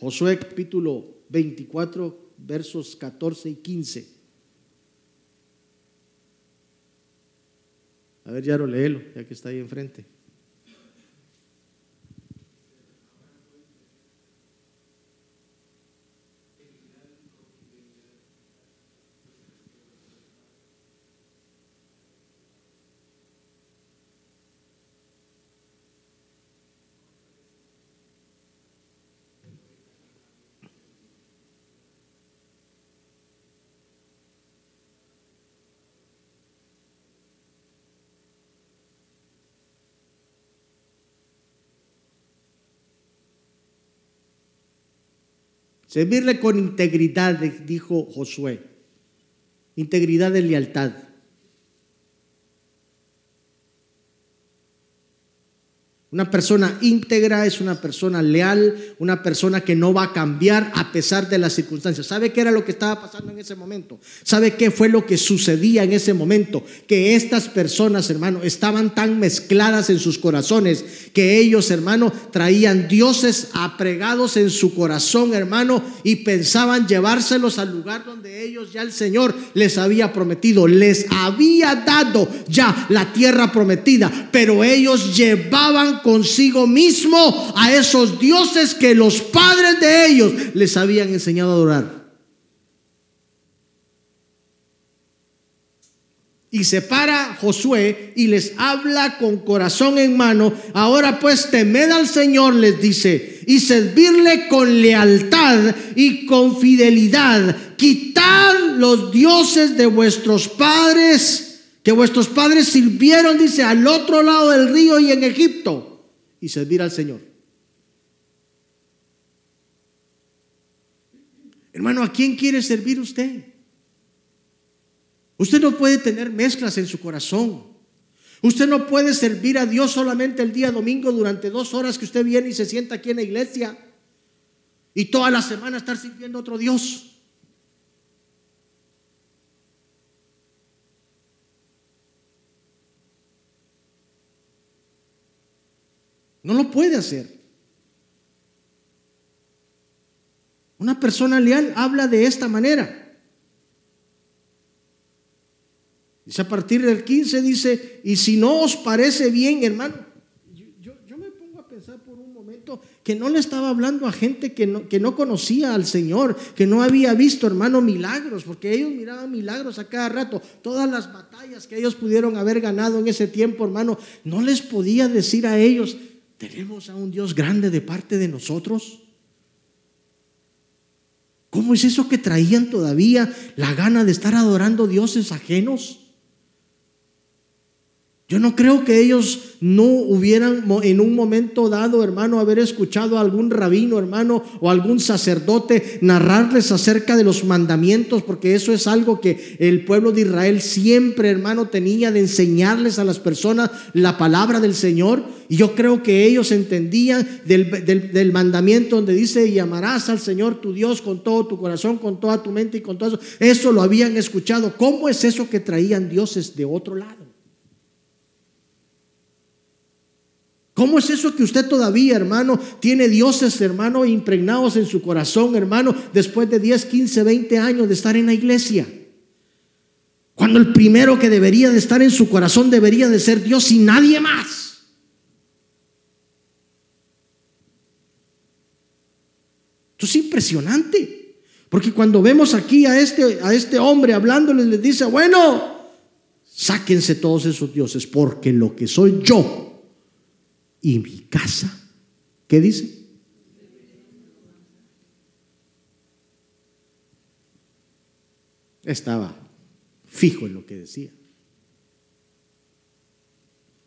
Josué capítulo 24, versos 14 y 15. A ver, ya lo léelo, ya que está ahí enfrente. Servirle con integridad, dijo Josué. Integridad de lealtad. Una persona íntegra es una persona leal, una persona que no va a cambiar a pesar de las circunstancias. ¿Sabe qué era lo que estaba pasando en ese momento? ¿Sabe qué fue lo que sucedía en ese momento? Que estas personas, hermano, estaban tan mezcladas en sus corazones que ellos, hermano, traían dioses apregados en su corazón, hermano, y pensaban llevárselos al lugar donde ellos ya el Señor les había prometido, les había dado ya la tierra prometida, pero ellos llevaban consigo mismo a esos dioses que los padres de ellos les habían enseñado a adorar. Y se para Josué y les habla con corazón en mano. Ahora pues temed al Señor, les dice, y servirle con lealtad y con fidelidad. Quitad los dioses de vuestros padres que vuestros padres sirvieron, dice, al otro lado del río y en Egipto, y servir al Señor. Hermano, ¿a quién quiere servir usted? Usted no puede tener mezclas en su corazón. Usted no puede servir a Dios solamente el día domingo durante dos horas que usted viene y se sienta aquí en la iglesia y toda la semana estar sirviendo a otro Dios. No lo puede hacer. Una persona leal habla de esta manera. Dice a partir del 15, dice, y si no os parece bien, hermano, yo, me pongo a pensar por un momento que no le estaba hablando a gente que no, que no conocía al Señor, que no había visto, hermano, milagros, porque ellos miraban milagros a cada rato. Todas las batallas que ellos pudieron haber ganado en ese tiempo, hermano, no les podía decir a ellos, ¿Tenemos a un Dios grande de parte de nosotros? ¿Cómo es eso que traían todavía la gana de estar adorando dioses ajenos? Yo no creo que ellos no hubieran en un momento dado, hermano, haber escuchado a algún rabino, hermano, o algún sacerdote narrarles acerca de los mandamientos, porque eso es algo que el pueblo de Israel siempre, hermano, tenía de enseñarles a las personas la palabra del Señor. Y yo creo que ellos entendían del, mandamiento donde dice, llamarás al Señor tu Dios con todo tu corazón, con toda tu mente y con todo eso. Eso lo habían escuchado. ¿Cómo es eso que traían dioses de otro lado? ¿Cómo es eso que usted todavía, hermano, tiene dioses, hermano, impregnados en su corazón, hermano, después de 10, 15, 20 años de estar en la iglesia? Cuando el primero que debería de estar en su corazón debería de ser Dios y nadie más. Esto es impresionante. Porque cuando vemos aquí a este, a este hombre hablándoles, les dice, bueno, sáquense todos esos dioses, porque lo que soy yo y mi casa, ¿qué dice? Estaba fijo en lo que decía.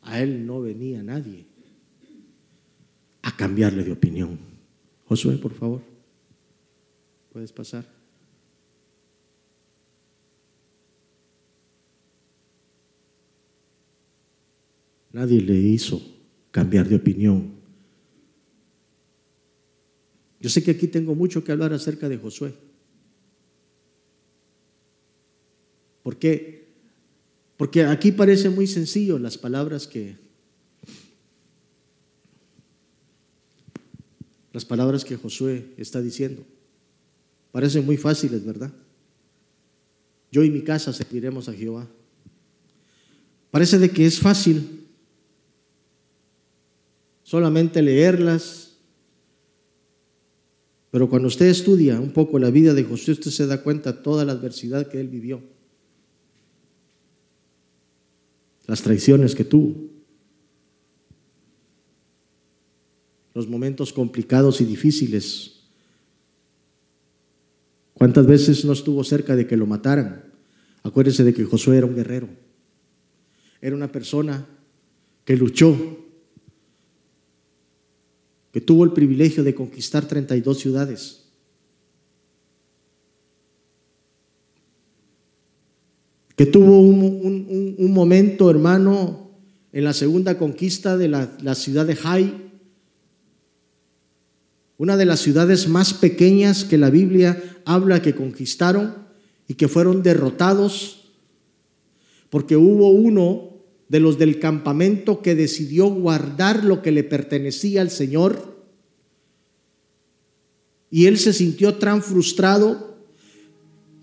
A él no venía nadie a cambiarle de opinión. Josué, por favor, puedes pasar. Nadie le hizo cambiar de opinión. Yo sé que aquí tengo mucho que hablar acerca de Josué. ¿Por qué? Porque aquí parece muy sencillo las palabras que las palabras que Josué está diciendo. Parecen muy fáciles, ¿verdad? Yo y mi casa serviremos a Jehová. Parece de que es fácil solamente leerlas, pero cuando usted estudia un poco la vida de Josué, usted se da cuenta de toda la adversidad que él vivió, las traiciones que tuvo. los momentos complicados y difíciles. ¿Cuántas veces no estuvo cerca de que lo mataran? Acuérdense de que Josué era un guerrero. Era una persona que luchó, que tuvo el privilegio de conquistar 32 ciudades. Que tuvo un, momento, hermano, en la segunda conquista de la, la ciudad de Jai, una de las ciudades más pequeñas que la Biblia habla que conquistaron y que fueron derrotados, porque hubo uno de los del campamento que decidió guardar lo que le pertenecía al Señor, y él se sintió tan frustrado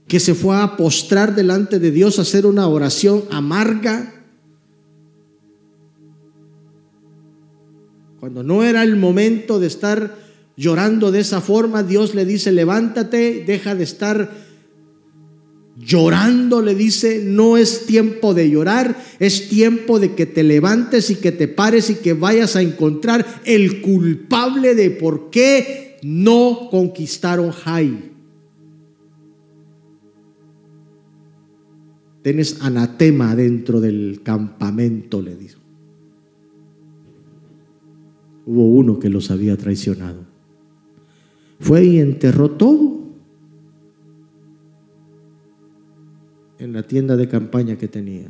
que se fue a postrar delante de Dios a hacer una oración amarga. Cuando no era el momento de estar llorando de esa forma, Dios le dice, levántate, deja de estar llorando, le dice, no es tiempo de llorar, es tiempo de que te levantes y que te pares y que vayas a encontrar el culpable de por qué no conquistaron Jai. Tienes anatema dentro del campamento, le dijo. Hubo uno que los había traicionado. Fue y enterró todo en la tienda de campaña que tenía.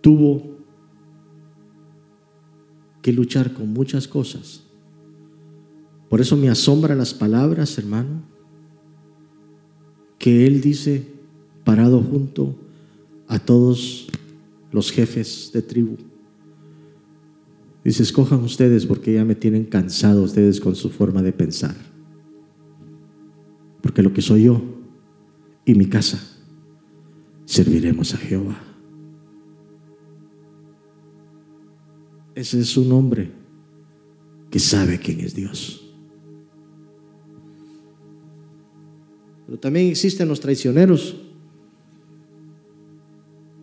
Tuvo que luchar con muchas cosas. Por eso me asombra las palabras, hermano, que él dice parado junto a todos los jefes de tribu. Dice, escojan ustedes porque ya me tienen cansado ustedes con su forma de pensar. Porque lo que soy yo y mi casa, serviremos a Jehová. Ese es un hombre que sabe quién es Dios. Pero también existen los traicioneros.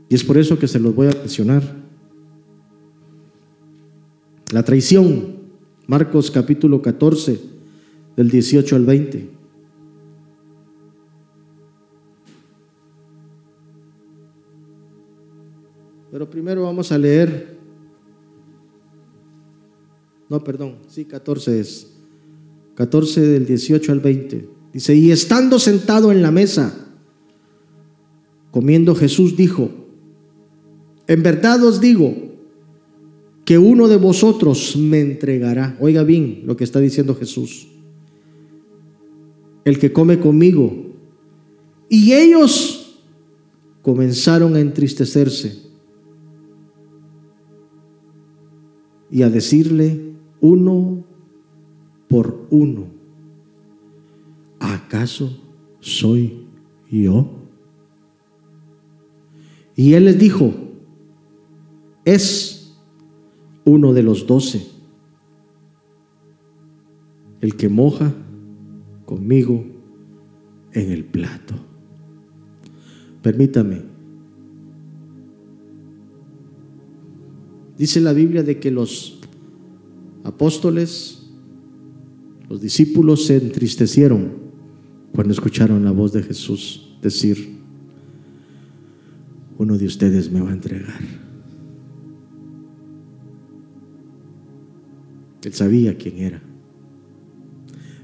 Y es por eso que se los voy a mencionar. La traición, Marcos capítulo 14, del 18 al 20. Pero primero vamos a leer, no, perdón, sí, 14 es, 14 del 18 al 20. Dice, y estando sentado en la mesa, comiendo Jesús dijo, en verdad os digo, que uno de vosotros me entregará. Oiga bien lo que está diciendo Jesús. El que come conmigo. Y ellos comenzaron a entristecerse y a decirle uno por uno, ¿acaso soy yo? Y él les dijo, es uno de los doce. el que moja conmigo en el plato. Permítame. Dice la Biblia de que los apóstoles, los discípulos se entristecieron cuando escucharon la voz de Jesús decir, uno de ustedes me va a entregar. Él sabía quién era.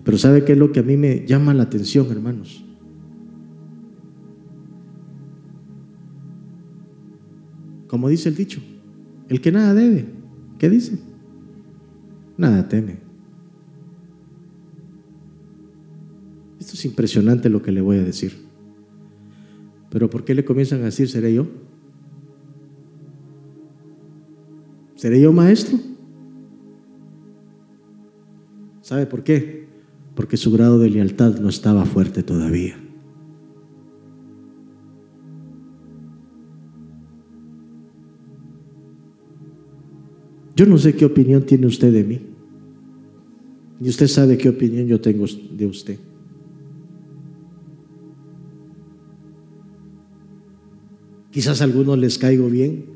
Pero ¿sabe qué es lo que a mí me llama la atención, hermanos? Como dice el dicho, el que nada debe, ¿qué dice? Nada teme. Esto es impresionante lo que le voy a decir. Pero ¿por qué le comienzan a decir, seré yo? ¿Seré yo maestro? ¿Sabe por qué? porque su grado de lealtad no estaba fuerte todavía. Yo no sé qué opinión tiene usted de mí. Y usted sabe qué opinión yo tengo de usted. Quizás a algunos les caigo bien.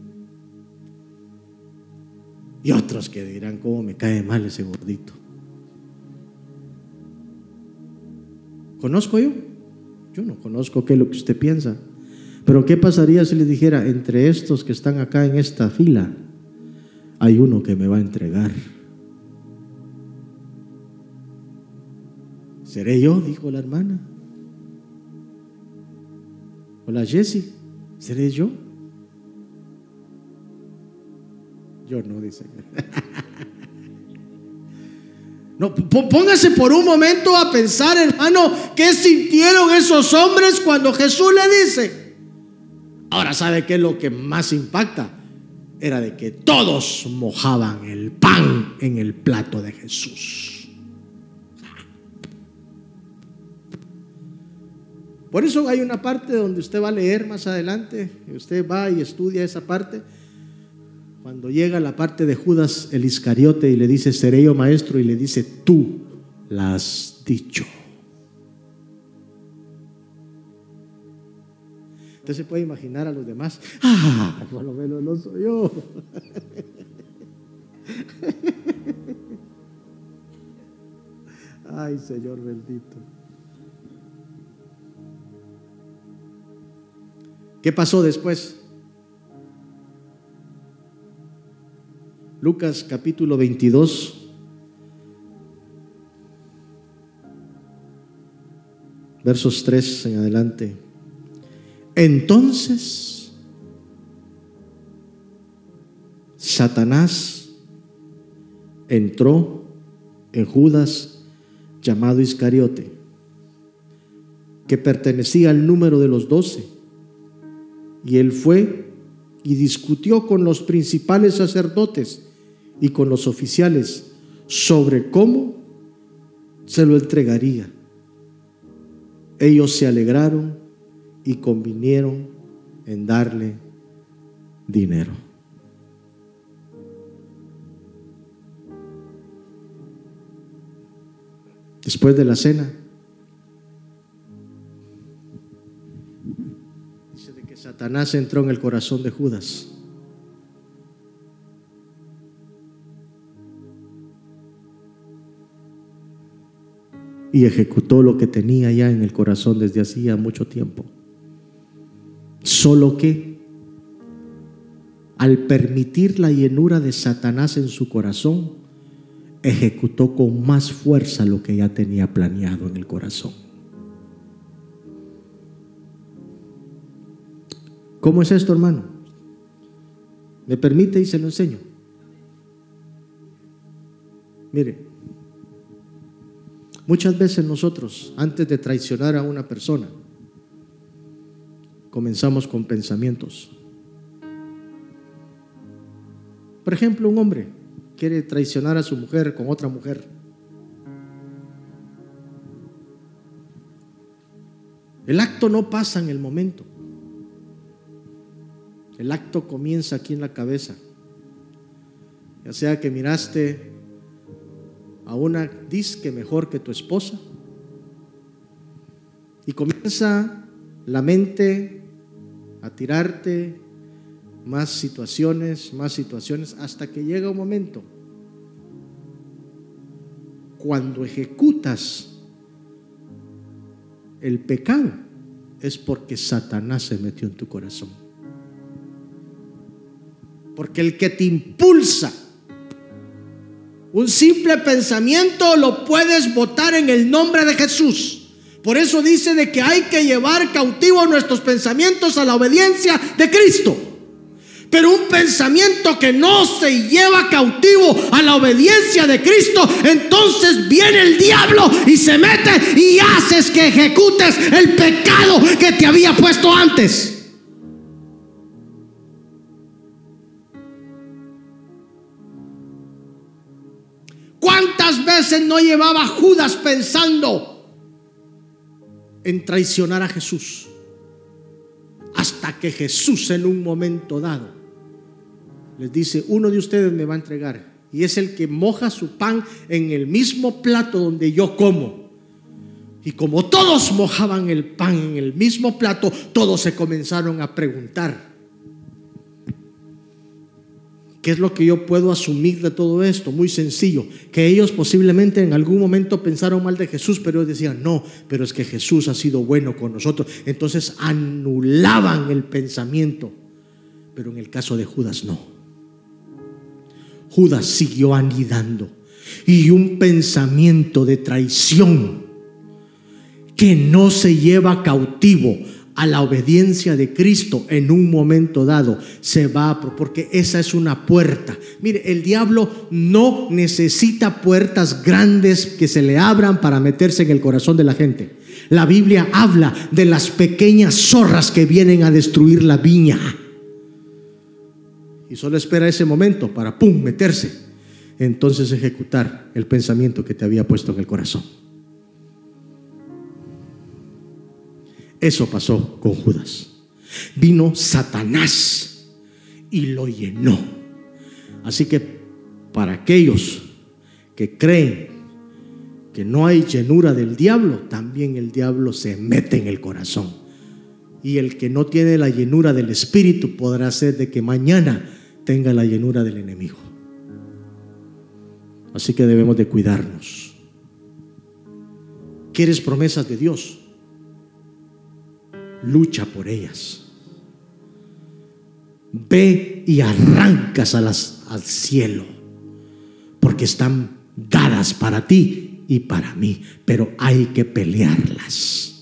Y otros que dirán, ¿cómo me cae mal ese gordito? ¿Conozco yo? Yo no conozco qué es lo que usted piensa. Pero ¿qué pasaría si le dijera, entre estos que están acá en esta fila, hay uno que me va a entregar? ¿Seré yo? Dijo la hermana. Hola Jessie, ¿seré yo? Yo no, dice. No, póngase por un momento a pensar, hermano, qué sintieron esos hombres cuando Jesús le dice. Ahora, ¿sabe qué es lo que más impacta? Era de que todos mojaban el pan en el plato de Jesús. Por eso hay una parte donde usted va a leer más adelante, usted va y estudia esa parte cuando llega la parte de Judas el Iscariote y le dice, seré yo maestro, y le dice, tú la has dicho. Usted se puede imaginar a los demás, ah, por lo menos no soy yo. Ay, Señor bendito. ¿Qué pasó después? Lucas capítulo 22, versos 3 en adelante. Entonces, Satanás entró en Judas llamado Iscariote, que pertenecía al número de los doce, y él fue y discutió con los principales sacerdotes y con los oficiales sobre cómo se lo entregaría. Ellos se alegraron y convinieron en darle dinero. Después de la cena, dice de que Satanás entró en el corazón de Judas y ejecutó lo que tenía ya en el corazón desde hacía mucho tiempo. Solo que al permitir la llenura de Satanás en su corazón, ejecutó con más fuerza lo que ya tenía planeado en el corazón. ¿Cómo es esto, hermano? ¿Me permite y se lo enseño? Mire, Muchas veces nosotros, antes de traicionar a una persona, comenzamos con pensamientos. Por ejemplo, un hombre quiere traicionar a su mujer con otra mujer. El acto no pasa en el momento. El acto comienza aquí en la cabeza. Ya sea que miraste a una disque mejor que tu esposa. Y comienza la mente a tirarte más situaciones, más situaciones, hasta que llega un momento cuando ejecutas el pecado es porque Satanás se metió en tu corazón. Porque el que te impulsa, un simple pensamiento lo puedes votar en el nombre de Jesús. Por eso dice de que hay que llevar cautivo nuestros pensamientos a la obediencia de Cristo. Pero un pensamiento que no se lleva cautivo a la obediencia de Cristo, entonces viene el diablo y se mete y haces que ejecutes el pecado que te había puesto antes. ¿Cuántas veces no llevaba Judas pensando en traicionar a Jesús? Hasta que Jesús en un momento dado les dice, uno de ustedes me va a entregar. Y es el que moja su pan en el mismo plato donde yo como. Y como todos mojaban el pan en el mismo plato, todos se comenzaron a preguntar, ¿qué es lo que yo puedo asumir de todo esto? Muy sencillo, que ellos posiblemente en algún momento pensaron mal de Jesús, pero ellos decían, no, pero es que Jesús ha sido bueno con nosotros. Entonces anulaban el pensamiento, pero en el caso de Judas no. Judas siguió anidando y un pensamiento de traición que no se lleva cautivo a la obediencia de Cristo en un momento dado se va porque esa es una puerta. Mire, el diablo no necesita puertas grandes que se le abran para meterse en el corazón de la gente. La Biblia habla de las pequeñas zorras que vienen a destruir la viña y solo espera ese momento para, ¡pum!, meterse. Entonces ejecutar el pensamiento que te había puesto en el corazón. Eso pasó con Judas. Vino Satanás y lo llenó. Así que para aquellos que creen que no hay llenura del diablo, también el diablo se mete en el corazón. Y el que no tiene la llenura del Espíritu podrá ser de que mañana tenga la llenura del enemigo. Así que debemos de cuidarnos. ¿Quieres promesas de Dios? Lucha por ellas. Ve y arrancas a las, al cielo, porque están dadas para ti y para mí, pero hay que pelearlas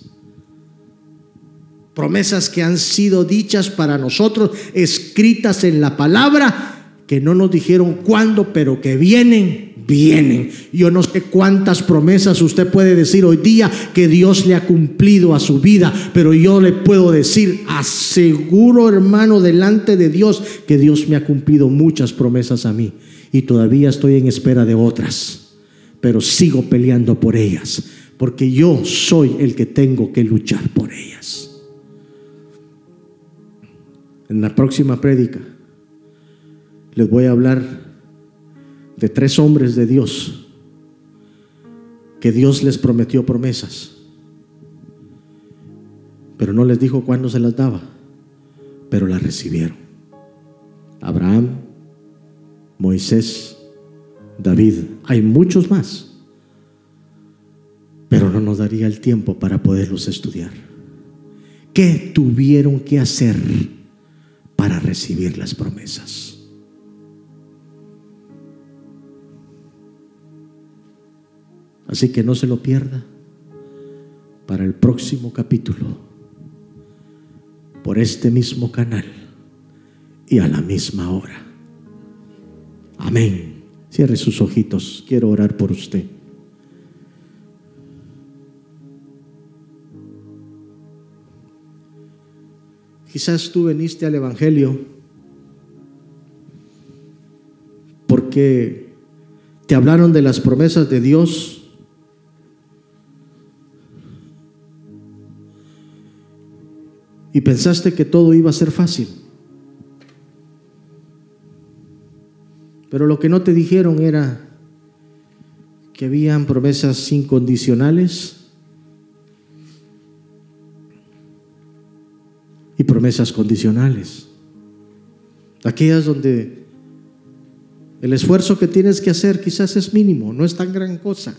promesas que han sido dichas para nosotros, escritas en la palabra, que no nos dijeron cuándo, pero que vienen, vienen. Yo no sé cuántas promesas usted puede decir hoy día que Dios le ha cumplido a su vida, pero yo le puedo decir, aseguro hermano delante de Dios, que Dios me ha cumplido muchas promesas a mí y todavía estoy en espera de otras, pero sigo peleando por ellas, porque yo soy el que tengo que luchar por ellas en la próxima prédica les voy a hablar de tres hombres de Dios que Dios les prometió promesas, pero no les dijo cuándo se las daba, pero las recibieron. Abraham, Moisés, David, hay muchos más, pero no nos daría el tiempo para poderlos estudiar. ¿Qué tuvieron que hacer? para recibir las promesas. Así que no se lo pierda para el próximo capítulo, por este mismo canal y a la misma hora. Amén. Cierre sus ojitos, quiero orar por usted. Quizás tú veniste al Evangelio porque te hablaron de las promesas de Dios. Y pensaste que todo iba a ser fácil. Pero lo que no te dijeron era que habían promesas incondicionales y promesas condicionales. Aquellas donde el esfuerzo que tienes que hacer quizás es mínimo, no es tan gran cosa.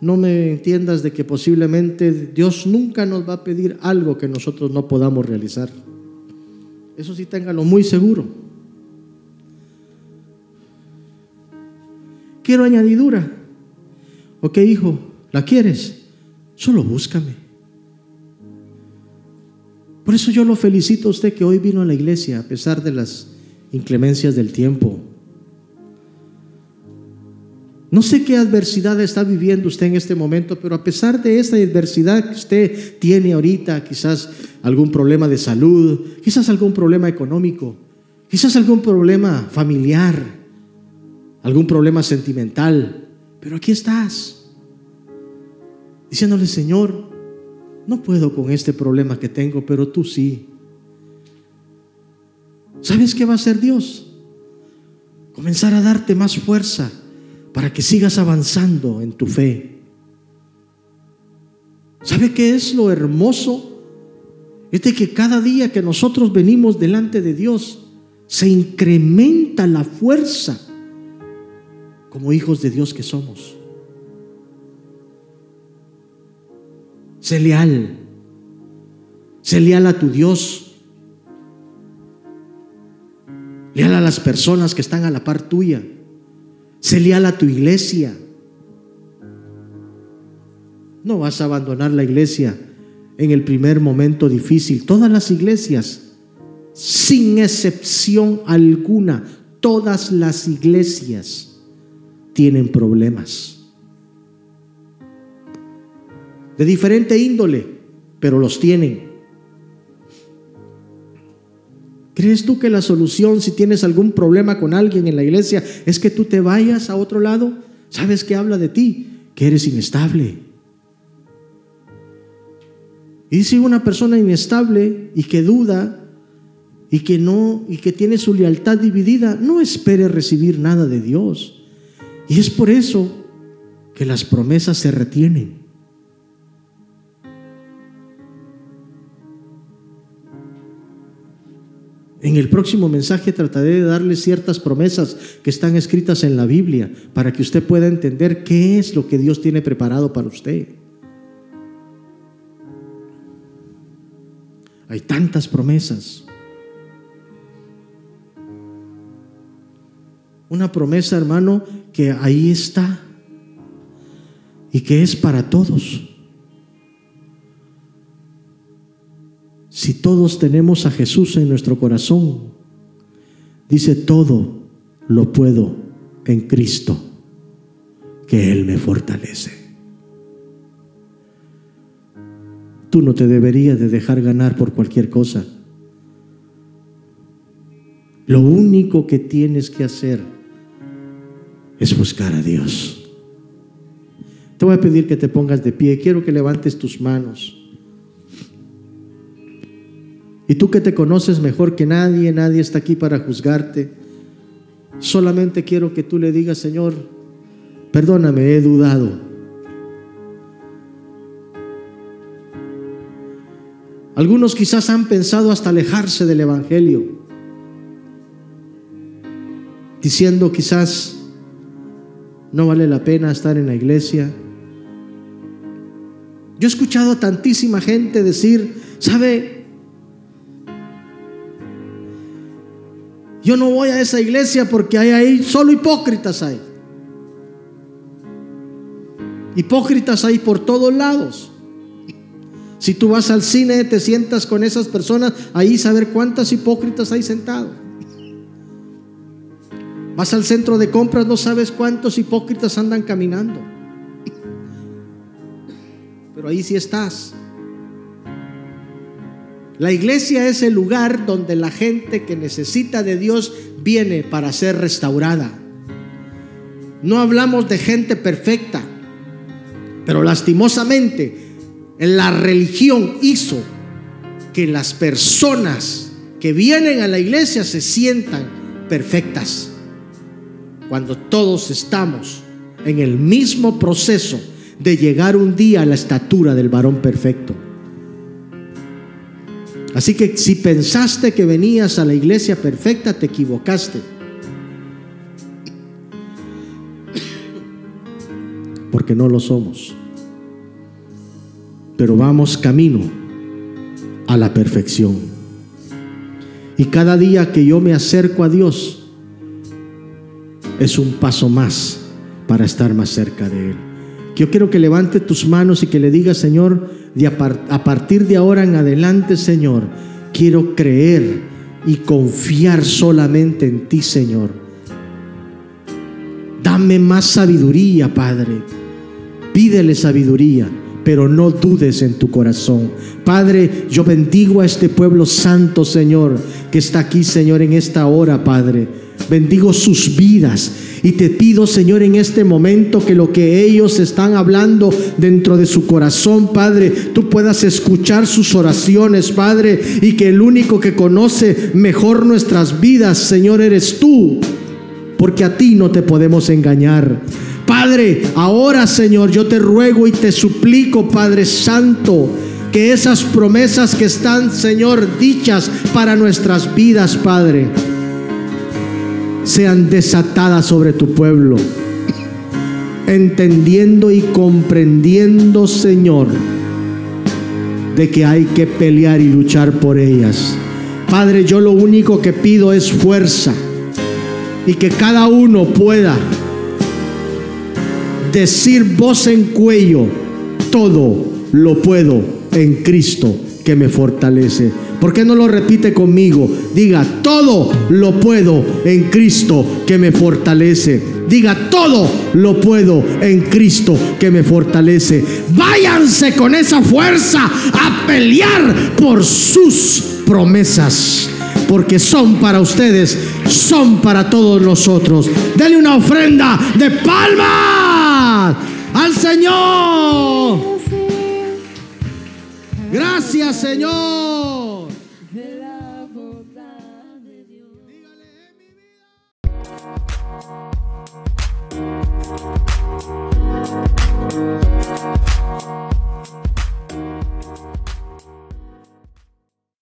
No me entiendas de que posiblemente Dios nunca nos va a pedir algo que nosotros no podamos realizar. Eso sí, téngalo muy seguro. Quiero añadidura. Ok, hijo, ¿la quieres? Solo búscame. Por eso yo lo felicito a usted que hoy vino a la iglesia a pesar de las inclemencias del tiempo. No sé qué adversidad está viviendo usted en este momento, pero a pesar de esta adversidad que usted tiene ahorita, quizás algún problema de salud, quizás algún problema económico, quizás algún problema familiar, algún problema sentimental, pero aquí estás, diciéndole, Señor, no puedo con este problema que tengo, pero tú sí. ¿Sabes qué va a hacer Dios? Comenzar a darte más fuerza para que sigas avanzando en tu fe. ¿Sabe qué es lo hermoso? Es de que cada día que nosotros venimos delante de Dios, se incrementa la fuerza como hijos de Dios que somos. Sé leal. Sé leal a tu Dios. Leal a las personas que están a la par tuya. Sé leal tu iglesia. No vas a abandonar la iglesia en el primer momento difícil. Todas las iglesias, sin excepción alguna, todas las iglesias tienen problemas. de diferente índole, pero los tienen. ¿Crees tú que la solución si tienes algún problema con alguien en la iglesia es que tú te vayas a otro lado? ¿Sabes qué habla de ti? Que eres inestable. Y si una persona inestable y que duda y que no y que tiene su lealtad dividida, no espere recibir nada de Dios. Y es por eso que las promesas se retienen. En el próximo mensaje trataré de darle ciertas promesas que están escritas en la Biblia para que usted pueda entender qué es lo que Dios tiene preparado para usted. Hay tantas promesas. Una promesa, hermano, que ahí está y que es para todos. Si todos tenemos a Jesús en nuestro corazón, dice todo lo puedo en Cristo, que Él me fortalece. Tú no te deberías de dejar ganar por cualquier cosa. Lo único que tienes que hacer es buscar a Dios. Te voy a pedir que te pongas de pie. Quiero que levantes tus manos. Y tú que te conoces mejor que nadie, nadie está aquí para juzgarte. Solamente quiero que tú le digas, Señor, perdóname, he dudado. Algunos quizás han pensado hasta alejarse del Evangelio, diciendo quizás no vale la pena estar en la iglesia. Yo he escuchado a tantísima gente decir, ¿sabe? Yo no voy a esa iglesia porque hay ahí solo hipócritas hay. Hipócritas hay por todos lados. Si tú vas al cine, te sientas con esas personas, ahí saber cuántas hipócritas hay sentado. Vas al centro de compras, no sabes cuántos hipócritas andan caminando. Pero ahí sí estás. La iglesia es el lugar donde la gente que necesita de Dios viene para ser restaurada. No hablamos de gente perfecta, pero lastimosamente la religión hizo que las personas que vienen a la iglesia se sientan perfectas, cuando todos estamos en el mismo proceso de llegar un día a la estatura del varón perfecto. Así que si pensaste que venías a la iglesia perfecta, te equivocaste. Porque no lo somos. Pero vamos camino a la perfección. Y cada día que yo me acerco a Dios es un paso más para estar más cerca de Él. Yo quiero que levante tus manos y que le digas, Señor, a partir de ahora en adelante, Señor, quiero creer y confiar solamente en ti, Señor. Dame más sabiduría, Padre. Pídele sabiduría, pero no dudes en tu corazón. Padre, yo bendigo a este pueblo santo, Señor, que está aquí, Señor, en esta hora, Padre. Bendigo sus vidas y te pido, Señor, en este momento que lo que ellos están hablando dentro de su corazón, Padre, tú puedas escuchar sus oraciones, Padre, y que el único que conoce mejor nuestras vidas, Señor, eres tú, porque a ti no te podemos engañar. Padre, ahora, Señor, yo te ruego y te suplico, Padre Santo, que esas promesas que están, Señor, dichas para nuestras vidas, Padre, sean desatadas sobre tu pueblo, entendiendo y comprendiendo, Señor, de que hay que pelear y luchar por ellas. Padre, yo lo único que pido es fuerza y que cada uno pueda decir voz en cuello, todo lo puedo en Cristo que me fortalece. ¿Por qué no lo repite conmigo? Diga, todo lo puedo en Cristo que me fortalece. Diga, todo lo puedo en Cristo que me fortalece. Váyanse con esa fuerza a pelear por sus promesas. Porque son para ustedes, son para todos nosotros. Denle una ofrenda de palmas al Señor. Gracias Señor.